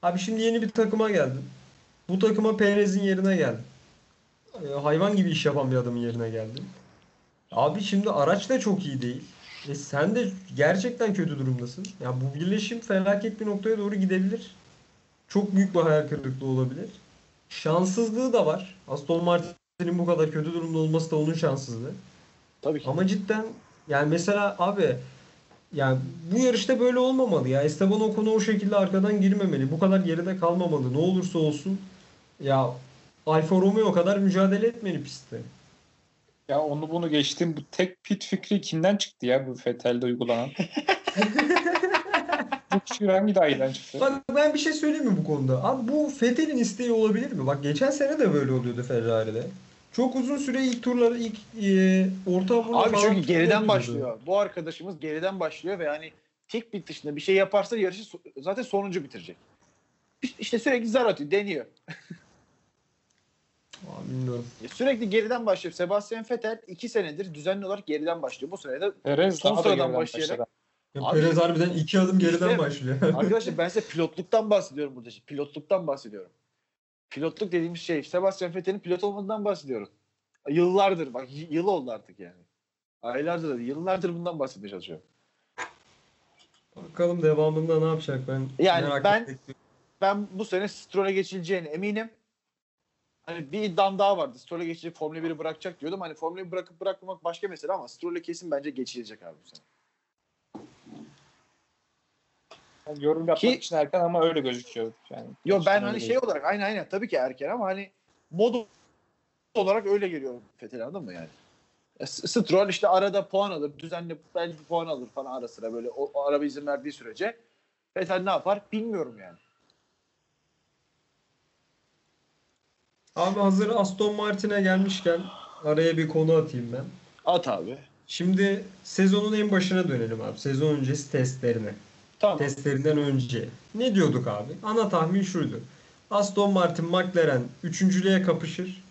Abi şimdi yeni bir takıma geldin. Bu takıma Perez'in yerine geldin. Ee, hayvan gibi iş yapan bir adamın yerine geldin. Abi şimdi araç da çok iyi değil. E sen de gerçekten kötü durumdasın. Ya bu birleşim felaket bir noktaya doğru gidebilir. Çok büyük bir hayal kırıklığı olabilir. Şanssızlığı da var. Aston Martin'in bu kadar kötü durumda olması da onun şanssızlığı. Tabii ki. Ama cidden yani mesela abi yani bu yarışta böyle olmamalı ya. Esteban Ocon o şekilde arkadan girmemeli. Bu kadar geride kalmamalı. Ne olursa olsun ya Alfa Romeo kadar mücadele etmeli pistte. Ya onu bunu geçtim. Bu tek pit fikri kimden çıktı ya bu Fethel'de uygulanan? fikir hangi dahiden çıktı? Bak ben bir şey söyleyeyim mi bu konuda? Abi bu Vettel'in isteği olabilir mi? Bak geçen sene de böyle oluyordu Ferrari'de. Çok uzun süre ilk turları ilk e, orta hamurda Abi çünkü geriden başlıyor. Bu arkadaşımız geriden başlıyor ve yani tek bit dışında bir şey yaparsa yarışı zaten sonuncu bitirecek. İşte- sürekli zar atıyor, deniyor. Abi bilmiyorum. Sürekli geriden başlıyor. Sebastian Vettel iki senedir düzenli olarak geriden başlıyor. Bu sene de Perez Son sıradan başlayarak- başladı. Ya Abi- Perez harbiden iki adım geriden İşte- başlıyor. Arkadaşlar ben size pilotluktan bahsediyorum burada. Pilotluktan bahsediyorum. Pilotluk dediğimiz şey Sebastian Vettel'in pilot olmadığından bahsediyorum. Yıllardır bak yıl oldu artık yani. Aylardır yıllardır bundan bahsetmeye çalışıyorum. Bakalım devamında ne yapacak ben Yani merak ben- ettim. Ben bu sene Stroll'e geçileceğine eminim. Hani bir iddiam daha vardı. Stroll'e geçecek Formula 1'i bırakacak diyordum. Hani Formula 1'i bırakıp bırakmamak başka mesele ama Stroll'e kesin bence geçilecek abi bu sene. Yani yorum yapmak Ki- için erken ama öyle gözüküyor. Yani Yo ben hani şey gözüküyor. olarak aynen aynen tabii ki erken ama hani mod olarak öyle geliyor Fethel'e anladın mı yani? E, S- Stroll işte arada puan alır, düzenli belki puan alır falan ara sıra böyle o, o araba izin verdiği sürece. Vettel ne yapar bilmiyorum yani. Abi hazır Aston Martin'e gelmişken araya bir konu atayım ben. At abi. Şimdi sezonun en başına dönelim abi. Sezon öncesi testlerine. Tamam. Testlerinden önce. Ne diyorduk abi? Ana tahmin şuydu. Aston Martin McLaren üçüncülüğe kapışır.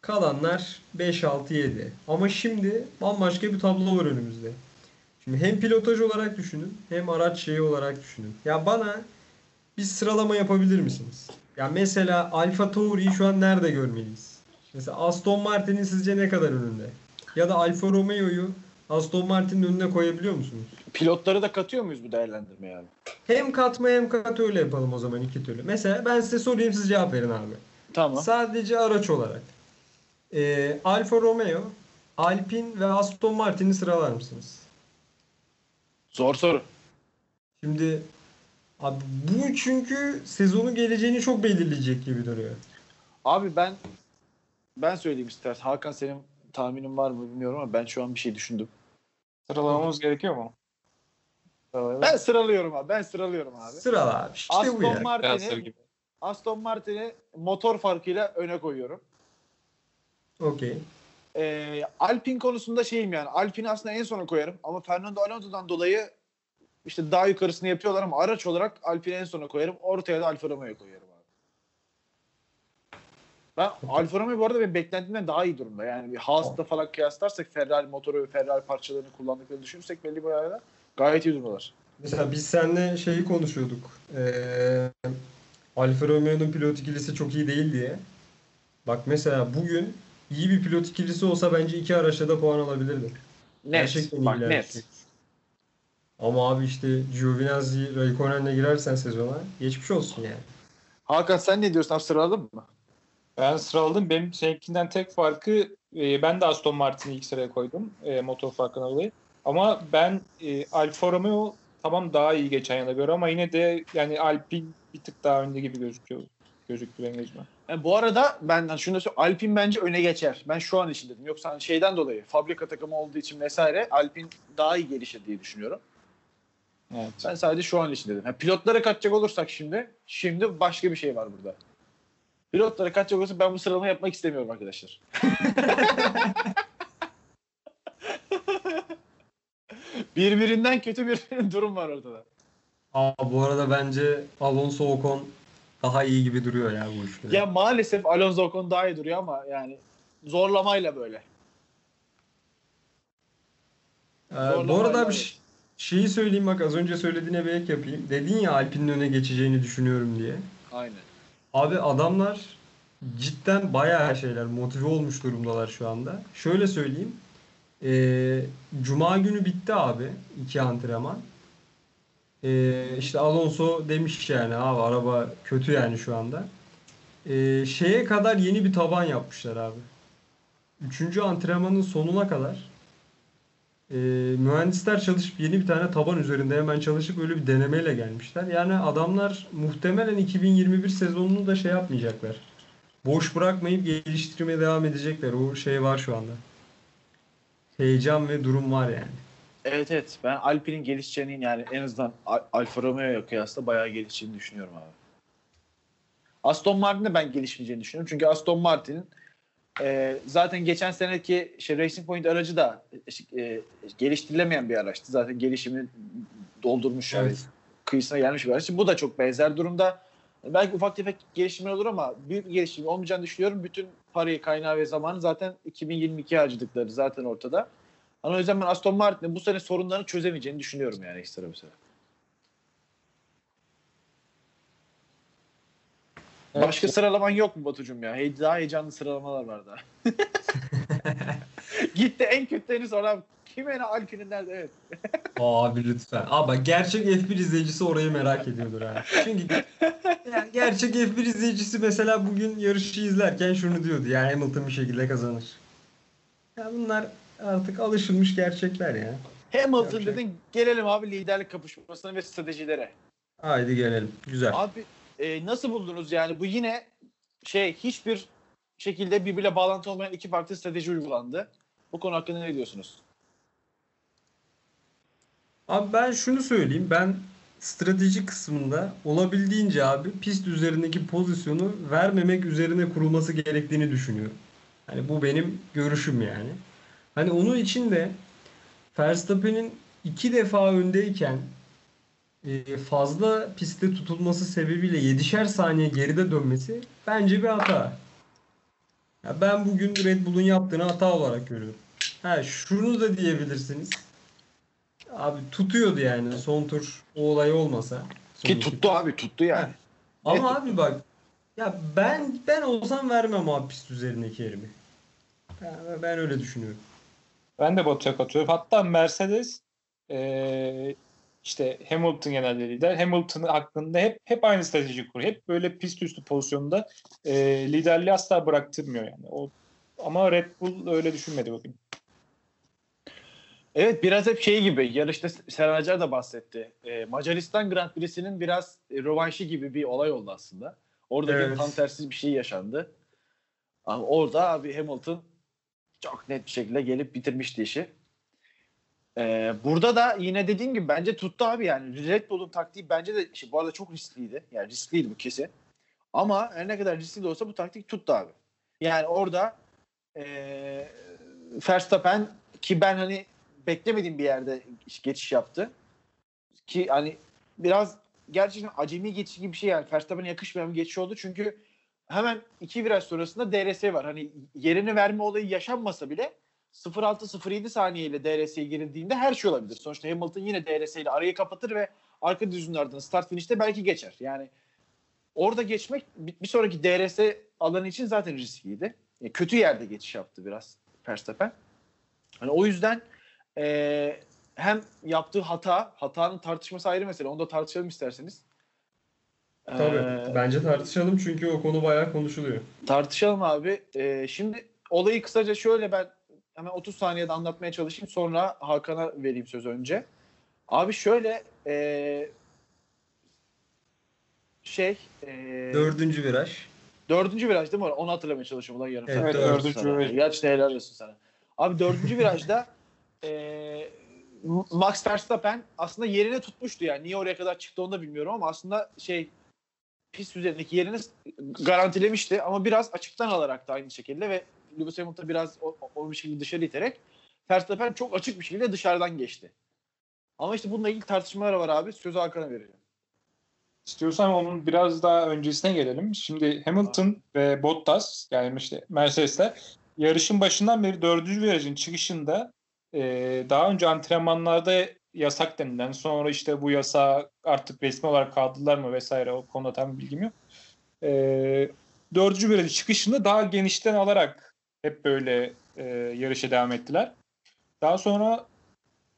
Kalanlar 5 6 7. Ama şimdi bambaşka bir tablo var önümüzde. Şimdi hem pilotaj olarak düşünün hem araç şeyi olarak düşünün. Ya bana bir sıralama yapabilir misiniz? Ya mesela Alfa Tauri'yi şu an nerede görmeliyiz? Mesela Aston Martin'in sizce ne kadar önünde? Ya da Alfa Romeo'yu Aston Martin'in önüne koyabiliyor musunuz? Pilotları da katıyor muyuz bu değerlendirmeye yani? Hem katma hem kat öyle yapalım o zaman iki türlü. Mesela ben size sorayım siz cevap verin abi. Tamam. Sadece araç olarak. Ee, Alfa Romeo, Alpine ve Aston Martin'i sıralar mısınız? Zor soru. Şimdi abi bu çünkü sezonun geleceğini çok belirleyecek gibi duruyor. Abi ben ben söyleyeyim istersen. Hakan senin tahminin var mı bilmiyorum ama ben şu an bir şey düşündüm. Sıralamamız gerekiyor mu? Ben sıralıyorum abi. Ben sıralıyorum abi. Sırala abi. İşte bu Aston ya. Beyaz Martin'i gibi. Aston Martin'i motor farkıyla öne koyuyorum. Okey. Ee, Alpine konusunda şeyim yani. Alpine'i aslında en sona koyarım ama Fernando Alonso'dan dolayı işte daha yukarısını yapıyorlar ama araç olarak Alpine'i en sona koyarım. Ortaya da Alfa Romeo'yu koyarım abi. Ben Alfa Romeo bu arada benim beklentimden daha iyi durumda. Yani bir Haas'la falan kıyaslarsak Ferrari motoru ve Ferrari parçalarını kullandıklarını düşünürsek belli bir arada gayet iyi durumdalar. Mesela biz seninle şeyi konuşuyorduk. Ee, Alfa Romeo'nun pilot ikilisi çok iyi değil diye. Bak mesela bugün iyi bir pilot ikilisi olsa bence iki araçta da puan alabilirdi. Net. Gerçekten Bak iyiler. net. Ama abi işte Giovinazzi, Raikkonen'le girersen sezona geçmiş olsun yani. Hakan sen ne diyorsun? Abi sıraladın mı? Ben sıraladım. Benim seninkinden tek farkı e, ben de Aston Martin'i ilk sıraya koydum. E, motor farkına dolayı. Ama ben e, Alfa Romeo tamam daha iyi geçen yana göre ama yine de yani Alpine bir tık daha önde gibi gözüküyor. Gözüktü benim gözüme. Yani E, bu arada ben şunu da söyleyeyim. Alpine bence öne geçer. Ben şu an için dedim. Yoksa hani şeyden dolayı fabrika takımı olduğu için vesaire Alpine daha iyi gelişir diye düşünüyorum. Evet. Ben sadece şu an için dedim. Ha, pilotlara kaçacak olursak şimdi, şimdi başka bir şey var burada. Pilotlara kaçacak olursak ben bu sıralama yapmak istemiyorum arkadaşlar. Birbirinden kötü bir durum var ortada. Aa, bu arada bence Alonso Ocon daha iyi gibi duruyor ya bu üçlüde. Ya maalesef Alonso Ocon daha iyi duruyor ama yani zorlamayla böyle. Ee, bu zorlamayla arada bir şeyi söyleyeyim bak az önce söylediğine bir ek yapayım. Dedin ya Alpine'in öne geçeceğini düşünüyorum diye. Aynen. Abi adamlar cidden bayağı şeyler motive olmuş durumdalar şu anda. Şöyle söyleyeyim. Ee, Cuma günü bitti abi iki antrenman. Ee, işte Alonso demiş yani abi araba kötü yani şu anda. Ee, şeye kadar yeni bir taban yapmışlar abi. Üçüncü antrenmanın sonuna kadar e, mühendisler çalışıp yeni bir tane taban üzerinde hemen çalışıp öyle bir denemeyle gelmişler. Yani adamlar muhtemelen 2021 sezonunu da şey yapmayacaklar. Boş bırakmayıp geliştirmeye devam edecekler. O şey var şu anda. Heyecan ve durum var yani. Evet evet. Ben Alpine'in gelişeceğini yani en azından Al- Alfa Romeo'ya kıyasla bayağı gelişeceğini düşünüyorum abi. Aston Martin'de ben gelişmeyeceğini düşünüyorum. Çünkü Aston Martin'in e, zaten geçen seneki şey, Racing Point aracı da e, geliştirilemeyen bir araçtı. Zaten gelişimi doldurmuş yani Evet. kıyısına gelmiş bir araç. Bu da çok benzer durumda. Belki ufak tefek gelişimler olur ama büyük bir gelişim olmayacağını düşünüyorum. Bütün parayı, kaynağı ve zamanı zaten 2022 harcadıkları zaten ortada. Ama o yüzden ben Aston Martin'in bu sene sorunlarını çözemeyeceğini düşünüyorum yani ekstra bir sene. Evet. Başka sıralaman yok mu Batucuğum ya? Hey, daha heyecanlı sıralamalar var daha. Gitti en kötülerini sonra kime ne Alpine'in nerede? Evet. Abi lütfen. Abi gerçek F1 izleyicisi orayı merak ediyordur ha. Çünkü yani gerçek F1 izleyicisi mesela bugün yarışı izlerken şunu diyordu. Yani Hamilton bir şekilde kazanır. Ya bunlar artık alışılmış gerçekler ya. Hamilton Yapacak. dedin gelelim abi liderlik kapışmasına ve stratejilere. Haydi gelelim. Güzel. Abi e, nasıl buldunuz yani bu yine şey hiçbir şekilde birbiriyle bağlantı olmayan iki farklı strateji uygulandı. Bu konu hakkında ne diyorsunuz? Abi ben şunu söyleyeyim. Ben strateji kısmında olabildiğince abi pist üzerindeki pozisyonu vermemek üzerine kurulması gerektiğini düşünüyorum. Hani bu benim görüşüm yani. Hani onun için de Verstappen'in iki defa öndeyken e, fazla pistte tutulması sebebiyle 7'şer saniye geride dönmesi bence bir hata. Ya ben bugün Red Bull'un yaptığını hata olarak görüyorum. Ha şunu da diyebilirsiniz. Abi tutuyordu yani son tur o olay olmasa. Ki tuttu abi tuttu yani. ama Evet. abi bak ya ben ben olsam vermem abi pist üzerindeki yerimi. Ben, ben öyle düşünüyorum. Ben de Batu'ya katılıyorum. Hatta Mercedes eee, işte Hamilton genelde lider. Hamilton hakkında hep hep aynı strateji kuruyor. Hep böyle pist üstü pozisyonda eee liderliği asla bıraktırmıyor yani. O ama Red Bull öyle düşünmedi bugün. Evet biraz hep şey gibi yarışta Serhan Acar da bahsetti. Ee, Macaristan Grand Prix'sinin biraz e, rövanşı gibi bir olay oldu aslında. Oradaki Evet. tam tersiz bir şey yaşandı. Ama orada abi Hamilton çok net bir şekilde gelip bitirmişti işi. Ee, burada da yine dediğim gibi bence tuttu abi yani. Red Bull'un taktiği bence de işte bu arada çok riskliydi. Yani riskliydi bu kesin. Ama her ne kadar riskli de olsa bu taktik tuttu abi. Yani orada ee, Verstappen ki ben hani beklemediğim bir yerde geçiş yaptı. Ki hani biraz gerçekten acemi geçiş gibi bir şey yani. Verstappen'e yakışmayan bir geçiş oldu. Çünkü hemen iki viraj sonrasında DRS var. Hani yerini verme olayı yaşanmasa bile 0.6-0.7 saniyeyle DRS'ye girildiğinde her şey olabilir. Sonuçta Hamilton yine DRS ile arayı kapatır ve arka düzünlerden start finish'te belki geçer. Yani orada geçmek bir sonraki DRS alanı için zaten riskliydi. e, kötü yerde geçiş yaptı biraz Verstappen. Hani o yüzden e, hem yaptığı hata, hatanın tartışması ayrı mesele. Onu da tartışalım isterseniz. Tabii. Ee, Bence tartışalım çünkü o konu bayağı konuşuluyor. Tartışalım abi. Ee, şimdi olayı kısaca şöyle ben hemen 30 saniyede anlatmaya çalışayım. Sonra Hakan'a vereyim söz önce. Abi şöyle ee, şey ee, Dördüncü viraj. dördüncü viraj değil mi? Onu hatırlamaya çalışıyorum. Ulan yarım Evet, saat. dördüncü Sana. viraj. Gerçekten helal olsun sana. Abi dördüncü virajda ee, Max Verstappen aslında yerine tutmuştu yani. Niye oraya kadar çıktı onu da bilmiyorum ama aslında şey pist üzerindeki yerini garantilemişti ama biraz açıktan alarak da aynı şekilde ve Lewis Hamilton biraz o, bir şekilde dışarı iterek Verstappen çok açık bir şekilde dışarıdan geçti. Ama işte bununla ilgili tartışmalar var abi. Sözü Hakan'a vereceğim. İstiyorsan onun biraz daha öncesine gelelim. Şimdi Hamilton ve Bottas yani işte Mercedes'ler yarışın başından beri dördüncü virajın çıkışında e, daha önce antrenmanlarda yasak denilen sonra işte bu yasağı artık resmi olarak kaldırdılar mı vesaire o konuda tam bilgim yok. E, dördüncü virajın çıkışında daha genişten alarak hep böyle e, yarışa devam ettiler. Daha sonra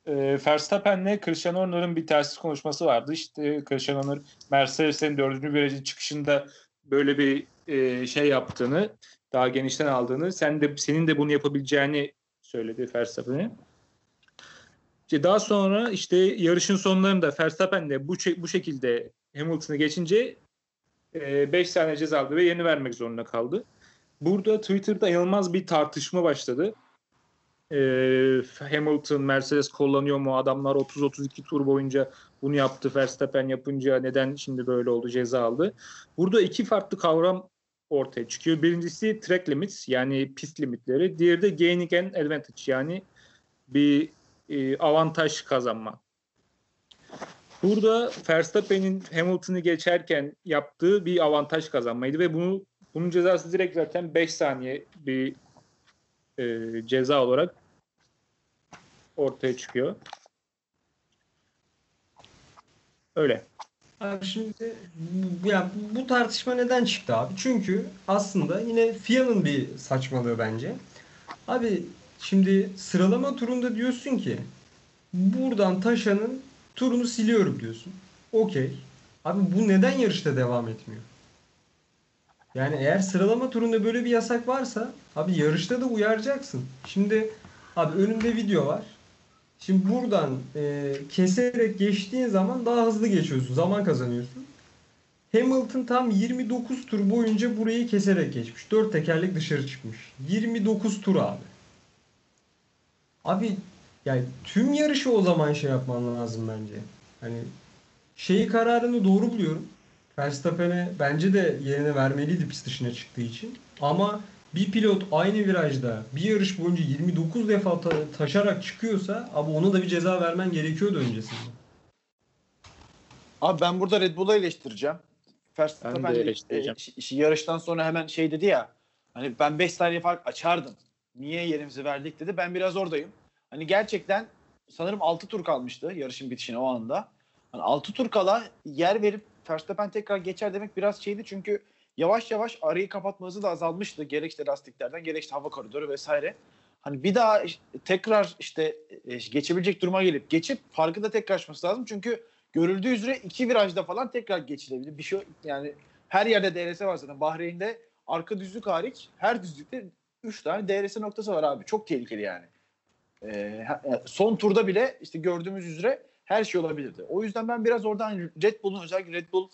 e, Verstappen'le Christian Horner'ın bir telsiz konuşması vardı. İşte Christian Horner Mercedes'in dördüncü virajın çıkışında böyle bir e, şey yaptığını, daha genişten aldığını, sen de senin de bunu yapabileceğini söyledi Verstappen'e. İşte daha sonra işte yarışın sonlarında Verstappen de bu, bu şekilde Hamilton'ı geçince 5 saniye ceza aldı ve yeni vermek zorunda kaldı. Burada Twitter'da inanılmaz bir tartışma başladı. Ee, Hamilton, Mercedes kullanıyor mu? Adamlar 30-32 tur boyunca bunu yaptı. Verstappen yapınca neden şimdi böyle oldu ceza aldı? Burada iki farklı kavram ortaya çıkıyor. Birincisi track limits yani pist limitleri. Diğeri de gaining and advantage yani bir e, avantaj kazanma. Burada Verstappen'in Hamilton'ı geçerken yaptığı bir avantaj kazanmaydı ve bunu bunun cezası direkt zaten 5 saniye bir e, ceza olarak ortaya çıkıyor. Öyle. Abi şimdi bu- ya bu tartışma neden çıktı abi? Çünkü aslında yine FIA'nın bir saçmalığı bence. Abi şimdi sıralama turunda diyorsun ki buradan Taşan'ın turunu siliyorum diyorsun. Okey. Abi bu neden yarışta devam etmiyor? Yani eğer sıralama turunda böyle bir yasak varsa abi yarışta da uyaracaksın. Şimdi abi önümde video var. Şimdi buradan e, keserek geçtiğin zaman daha hızlı geçiyorsun. Zaman kazanıyorsun. Hamilton tam 29 tur boyunca burayı keserek geçmiş. 4 tekerlek dışarı çıkmış. 29 tur abi. Abi yani tüm yarışı o zaman şey yapman lazım bence. Hani şeyi kararını doğru buluyorum. Verstappen'e bence de yerine vermeliydi pist dışına çıktığı için. Ama bir pilot aynı virajda bir yarış boyunca 29 defa ta- taşarak çıkıyorsa abi ona da bir ceza vermen gerekiyordu öncesinde. Abi ben burada Red Bull'u eleştireceğim. Verstappen Ben de eleştireceğim. e, ş- yarıştan sonra hemen şey dedi ya. Hani ben 5 saniye fark açardım. Niye yerimizi verdik dedi. Ben biraz oradayım. Hani gerçekten sanırım 6 tur kalmıştı yarışın bitişine o anda. Hani 6 tur kala yer verip Verstappen tekrar geçer demek biraz şeydi çünkü yavaş yavaş arayı kapatma hızı da azalmıştı. Gerek lastiklerden gerek hava koridoru vesaire. Hani bir daha tekrar işte e, geçebilecek duruma gelip geçip farkı da tekrar açması lazım. Çünkü görüldüğü üzere iki virajda falan tekrar geçilebilir. Bir şey yani her yerde DRS var zaten. Bahreyn'de arka düzlük hariç her düzlükte 3 tane DRS noktası var abi. Çok tehlikeli yani. Ee, son turda bile işte gördüğümüz üzere her şey olabilirdi. O yüzden ben biraz oradan Red Bull'un özellikle Red Bull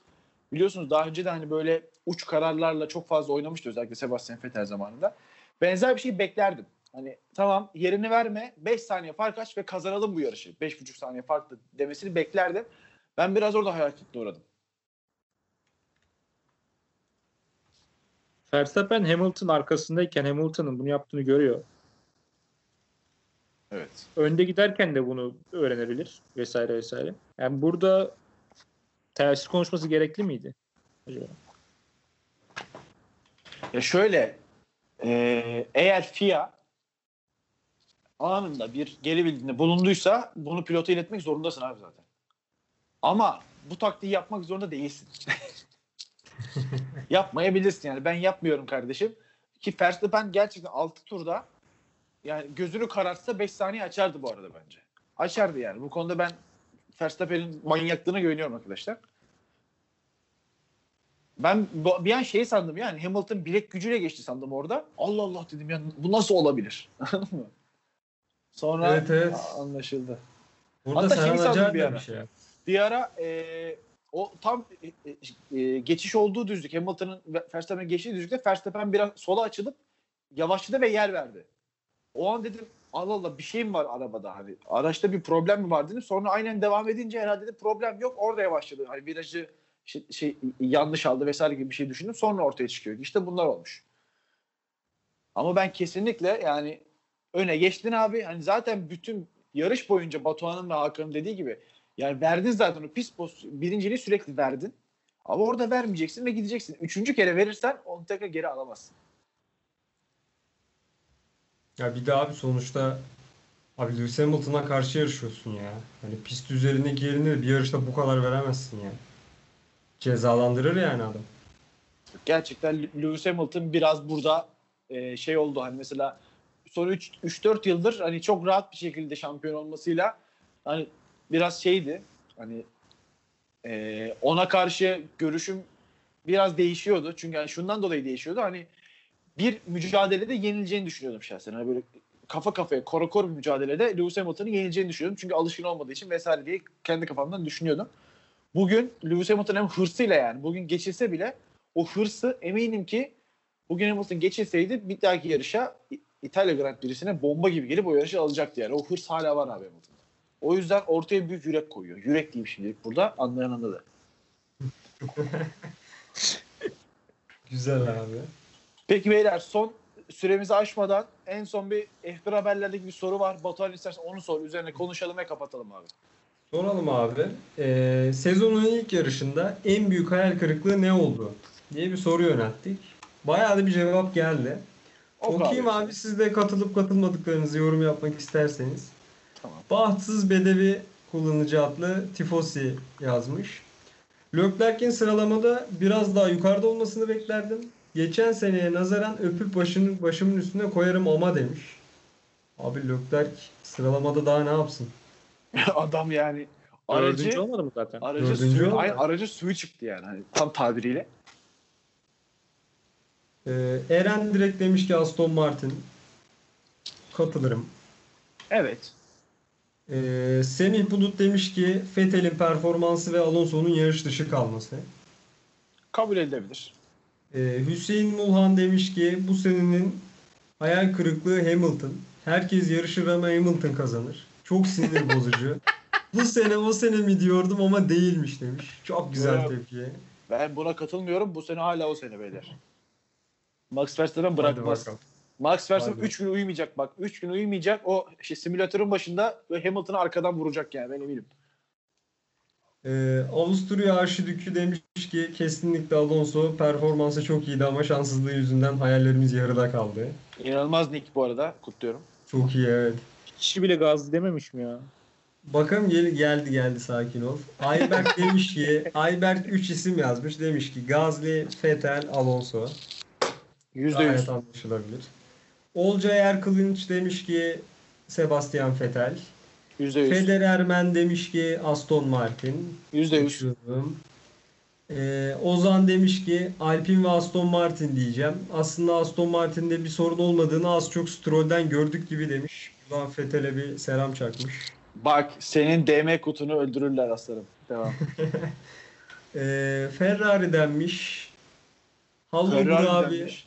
biliyorsunuz daha önce de hani böyle uç kararlarla çok fazla oynamıştı özellikle Sebastian Vettel zamanında. Benzer bir şey beklerdim. Hani tamam yerini verme 5 saniye fark aç ve kazanalım bu yarışı. 5,5 saniye farklı demesini beklerdim. Ben biraz orada hayal kırıklığına uğradım. Verstappen Hamilton arkasındayken Hamilton'ın bunu yaptığını görüyor. Evet. Önde giderken de bunu öğrenebilir vesaire vesaire. Yani burada telsiz konuşması gerekli miydi? Acaba? Ya şöyle e, eğer FIA anında bir geri bildiğinde bulunduysa bunu pilota iletmek zorundasın abi zaten. Ama bu taktiği yapmak zorunda değilsin. Yapmayabilirsin yani. Ben yapmıyorum kardeşim. Ki Verstappen gerçekten 6 turda yani gözünü karartsa 5 saniye açardı bu arada bence. Açardı yani. Bu konuda ben Verstappen'in manyaklığına güveniyorum arkadaşlar. Ben bir an şey sandım yani Hamilton bilek gücüyle geçti sandım orada. Allah Allah dedim ya bu nasıl olabilir? Sonra Evet, evet. anlaşıldı. Burada Hatta Serhan sandım bir ara. bir şey. Bir ara e, o tam e, e, geçiş olduğu düzlük Hamilton'ın ve Verstappen'in geçtiği düzlükte Verstappen biraz sola açılıp yavaşladı ve yer verdi. O an dedim Allah Allah bir şey mi var arabada hani araçta bir problem mi var dedim. Sonra aynen devam edince herhalde dedim problem yok orada yavaşladı. Hani virajı şey, şey, yanlış aldı vesaire gibi bir şey düşündüm. Sonra ortaya çıkıyor. İşte bunlar olmuş. Ama ben kesinlikle yani öne geçtin abi. Hani zaten bütün yarış boyunca Batuhan'ın ve Hakan'ın dediği gibi yani verdin zaten o pist poz birinciliği sürekli verdin. Ama orada vermeyeceksin ve gideceksin. Üçüncü kere verirsen onu tekrar geri alamazsın. Ya bir de abi sonuçta abi Lewis Hamilton'a karşı yarışıyorsun ya. Hani pist üzerindeki yerini bir yarışta bu kadar veremezsin ya. Cezalandırır yani adam. Gerçekten Lewis Hamilton biraz burada e, şey oldu hani mesela son 3-4 yıldır hani çok rahat bir şekilde şampiyon olmasıyla hani biraz şeydi hani e, ona karşı görüşüm biraz değişiyordu. Çünkü hani şundan dolayı değişiyordu. Hani bir mücadelede yenileceğini düşünüyordum şahsen. Hani böyle kafa kafaya korakor bir mücadelede Lewis Hamilton'ın yenileceğini düşünüyordum. Çünkü alışkın olmadığı için vesaire diye kendi kafamdan düşünüyordum. Bugün Lewis Hamilton hem hırsıyla yani bugün geçilse bile o hırsı eminim ki bugün Hamilton geçilseydi bir dahaki yarışa İtalya Grand Prix'sine bomba gibi gelip o yarışı alacaktı yani. O hırs hala var abi Hamilton'da. O yüzden ortaya büyük yürek koyuyor. Yürek diyeyim şimdilik burada anlayan anladı. Güzel abi. Peki beyler son süremizi aşmadan en son bir F1 haberlerdeki bir soru var. Batuhan istersen onu sor. Üzerine konuşalım ve kapatalım abi. Soralım abi. Ee, sezonun ilk yarışında en büyük hayal kırıklığı ne oldu? diye bir soru yönelttik. Bayağı da bir cevap geldi. Oku Okuyayım abi. abi siz de katılıp katılmadıklarınızı yorum yapmak isterseniz. Tamam. Bahtsız Bedevi kullanıcı adlı Tifosi yazmış. Leclerc'in sıralamada biraz daha yukarıda olmasını beklerdim. Geçen seneye nazaran öpüp başının başımın üstüne koyarım ama demiş. Abi Leclerc sıralamada daha ne yapsın? Adam yani Dördüncü aracı olmadı mı zaten? aracı Dördüncü suyu, ay, aracı suyu çıktı yani hani tam tabiriyle. Ee, Eren direkt demiş ki Aston Martin. Katılırım. Evet. Ee, Semih Bulut demiş ki Vettel'in performansı ve Alonso'nun yarış dışı kalması. Kabul edilebilir. Ee, Hüseyin Mulhan demiş ki bu senenin hayal kırıklığı Hamilton. Herkes yarışır ama Hamilton kazanır. Çok sinir bozucu. bu sene o sene mi diyordum ama değilmiş demiş. Çok güzel Evet. tepki. Ben buna katılmıyorum. Bu sene hala o sene beyler. Max Verstappen bırakmaz. Max Verstappen Hadi. 3 gün uyumayacak bak. 3 gün uyumayacak. O şey, simülatörün başında ve Hamilton'ı arkadan vuracak yani ben eminim. Ee, Avusturya Arşidükü demiş ki kesinlikle Alonso performansı çok iyiydi ama şanssızlığı yüzünden hayallerimiz yarıda kaldı. İnanılmaz Nick bu arada. Kutluyorum. Çok iyi evet. Kişi bile gazlı dememiş mi ya? Bakalım gel geldi geldi sakin ol. Ayberk demiş ki Ayberk 3 isim yazmış. Demiş ki Gazli, Fetel, Alonso. %100. Gayet anlaşılabilir. Olcay Erkılınç demiş ki Sebastian Vettel. %100. Federer Men demiş ki Aston Martin. %100. Uçurdum. Ee, Ozan demiş ki Alpine ve Aston Martin diyeceğim. Aslında Aston Martin'de bir sorun olmadığını az çok Stroll'den gördük gibi demiş. Buradan Vettel'e bir selam çakmış. Bak senin DM kutunu öldürürler aslanım. Devam. Ee, Ferrari denmiş. Ferrari abi. denmiş.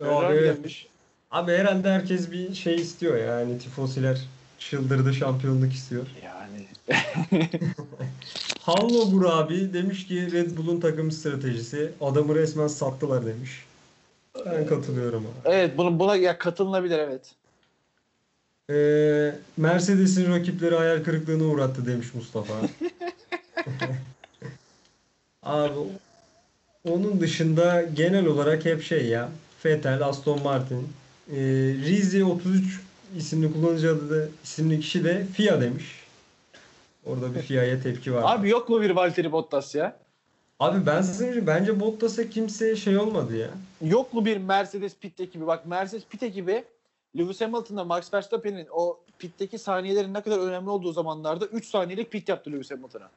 Abi, Ferrari evet. denmiş. Abi herhalde herkes bir şey istiyor yani tifosiler çıldırdı şampiyonluk istiyor. Yani Hallo abi demiş ki Red Bull'un takım stratejisi adamı resmen sattılar demiş. Ben katılıyorum abi. evet bunu, buna ya katılınabilir evet. Ee, Mercedes'in rakipleri hayal kırıklığına uğrattı demiş Mustafa. abi onun dışında genel olarak hep şey ya Vettel, Aston Martin, ee, Rizi 33 isimli kullanıcı adı da isimli kişi de FIA demiş. Orada bir FIA'ya tepki var. Abi yok mu bir Valtteri Bottas ya? Abi ben size söyleyeyim, bence Bottas'a kimse şey olmadı ya. Yok mu bir Mercedes pit ekibi? Bak Mercedes pit ekibi Lewis Hamilton'la Max Verstappen'in o pitteki saniyelerin ne kadar önemli olduğu zamanlarda 3 saniyelik pit yaptı Lewis Hamilton'a.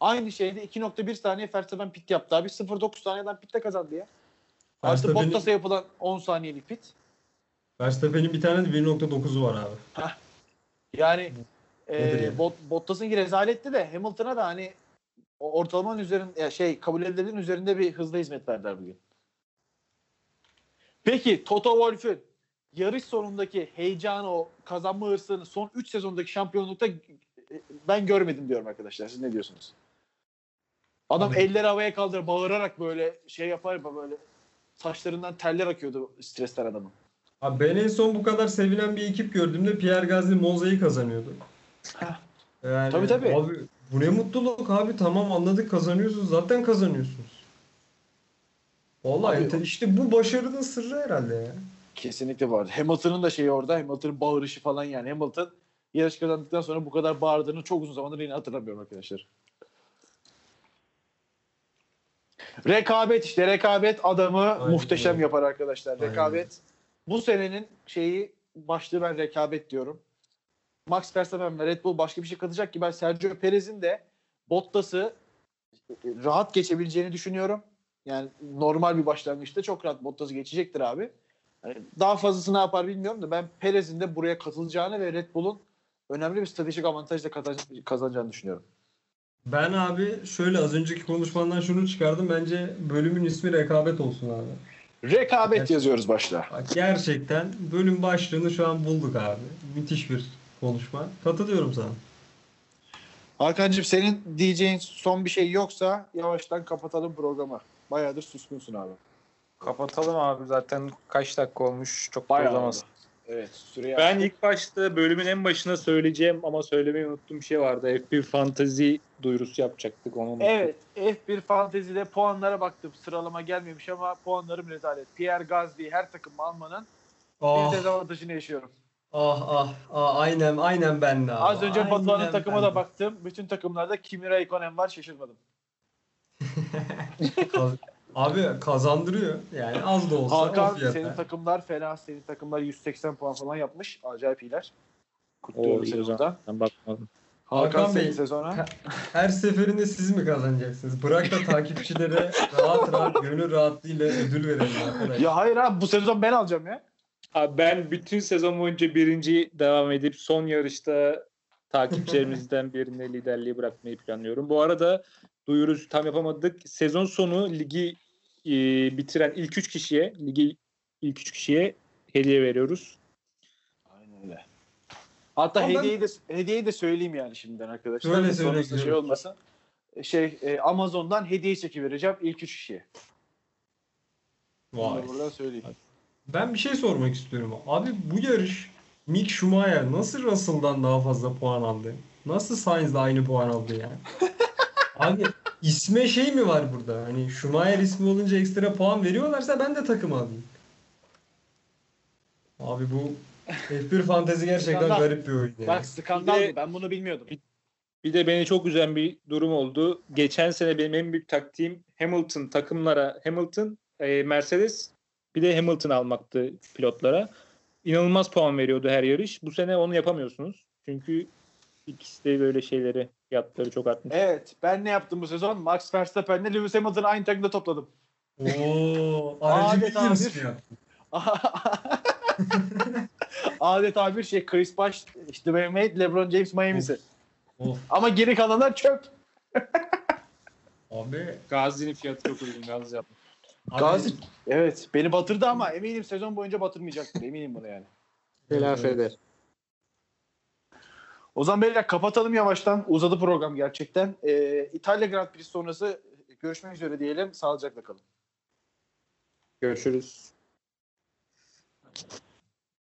Aynı şeyde 2.1 saniye Verstappen pit yaptı abi. 0.9 saniyeden pitte kazandı ya. Artı Bottas'a yapılan 10 saniyelik pit. Verstappen'in bir tane de 1.9'u var abi. Yani Nedir e, yani? Bot, Bottas'ınki rezaletti de Hamilton'a da hani ortalamanın üzerinde ya şey kabul edilenin üzerinde bir hızla hizmet verdiler bugün. Peki Toto Wolff'ün yarış sonundaki heyecanı o kazanma hırsını son 3 sezondaki şampiyonlukta e, ben görmedim diyorum arkadaşlar. Siz ne diyorsunuz? Adam Abi- elleri havaya kaldırıp bağırarak böyle şey yapar böyle saçlarından teller akıyordu stresten adamın. Abi ben en son bu kadar sevilen bir ekip gördüğümde Pierre Gasly Monza'yı kazanıyordu. Heh. Yani, Tabii, tabii. Abi bu ne mutluluk abi tamam anladık kazanıyorsunuz zaten kazanıyorsunuz. Vallahi Abi- işte bu başarının sırrı herhalde ya. Kesinlikle vardı. Hamilton'ın da şeyi orada. Hamilton'ın bağırışı falan yani. Hamilton yarış kazandıktan sonra bu kadar bağırdığını çok uzun zamandır yine hatırlamıyorum arkadaşlar. Rekabet işte rekabet adamı Aynen muhteşem yapar arkadaşlar. Aynen. Bu senenin şeyi başlığı ben rekabet diyorum. Max Verstappen ve Red Bull başka bir şey katacak ki ben Sergio Perez'in de Bottas'ı rahat geçebileceğini düşünüyorum. Yani normal bir başlangıçta çok rahat Bottas'ı geçecektir abi. Daha fazlası ne yapar bilmiyorum da ben Perez'in de buraya katılacağını ve Red Bull'un önemli bir stratejik avantajla kazan- kazanacağını düşünüyorum. Ben abi şöyle az önceki konuşmandan şunu çıkardım. Bence bölümün ismi rekabet olsun abi. Rekabet Evet. yazıyoruz başta. Gerçekten bölüm başlığını şu an bulduk abi. Müthiş bir konuşma. Katılıyorum sana. Hakan'cığım senin diyeceğin son bir şey yoksa yavaştan kapatalım programı. Bayağıdır suskunsun abi. Kapatalım abi zaten kaç dakika olmuş çok da uzamaz. Evet süreyi Ben ilk başta bölümün en başına söyleyeceğim ama söylemeyi unuttuğum bir şey vardı. F1 Fantasy duyurusu yapacaktık onu unuttum. Evet F1 Fantezi'de puanlara baktım. Sıralama gelmemiş ama puanlarım rezalet. Pierre Gasly her takım almanın bir Ah dezavantajını yaşıyorum. ah ah, ah aynen aynen ben de abi. Az önce Batuhan'ın takıma da baktım. Bütün takımlarda Kimi Raikkonen var şaşırmadım. Abi kazandırıyor. Yani az da olsa Hakan senin takımlar fena. Senin takımlar 180 puan falan yapmış. Acayip iyiler. İyi seni burada. Ben bakmadım. Hakan, Hakan Bey, sezona. Her seferinde siz mi kazanacaksınız? Bırak da takipçilere rahat rahat gönül rahatlığıyla ödül verelim arkadaşlar. Ya hayır abi bu sezon ben alacağım ya. Abi ben bütün sezon boyunca birinci devam edip son yarışta takipçilerimizden birine liderliği bırakmayı planlıyorum. Bu arada duyurusu tam yapamadık. Sezon sonu ligi e, bitiren ilk üç kişiye, ligi ilk üç kişiye hediye veriyoruz. Aynen öyle. Hatta Ama ben- hediyeyi de hediyeyi de söyleyeyim yani şimdiden arkadaşlar. Söyle, Sonrasında şey olmasın. Şey e, Amazon'dan hediye çeki vereceğim ilk üç kişiye. Vay. da buradan söyleyeyim. Ben bir şey sormak istiyorum. Abi bu yarış Mick Schumacher nasıl Russell'dan daha fazla puan aldı? Nasıl Sainz'la aynı puan aldı ya? Abi isme şey mi var burada? Hani Schumacher ismi olunca ekstra puan veriyorlarsa ben de takım alayım. Abi bu F1 fantezi gerçekten Skandal. garip bir oyun ya. Bak skandal Bir de- bu. Ben bunu bilmiyordum. Bir de beni çok üzen bir durum oldu. Geçen sene benim en büyük taktiğim Hamilton takımlara, Hamilton, e, Mercedes bir de Hamilton almaktı pilotlara. İnanılmaz puan veriyordu her yarış. Bu sene onu yapamıyorsunuz. Çünkü ikisi de böyle şeyleri, fiyatları çok artmış. Evet. Ben ne yaptım bu sezon? Max Verstappen'le Lewis Hamilton'ı aynı takımda topladım. Oo, Adeta bir-? Adeta bir şey Chris Bosh, işte Wade, LeBron James Miami'si. Of Ama geri kalanlar çöp. abi. Gazi'nin fiyatı çok uygun. Gazi abi- Gazi evet beni batırdı ama eminim sezon boyunca batırmayacaktır. Eminim bunu yani. Telafi eder. O zaman beyler kapatalım yavaştan. Uzadı program gerçekten. Ee, İtalya Grand Prix sonrası görüşmek üzere diyelim. Sağlıcakla kalın. Görüşürüz.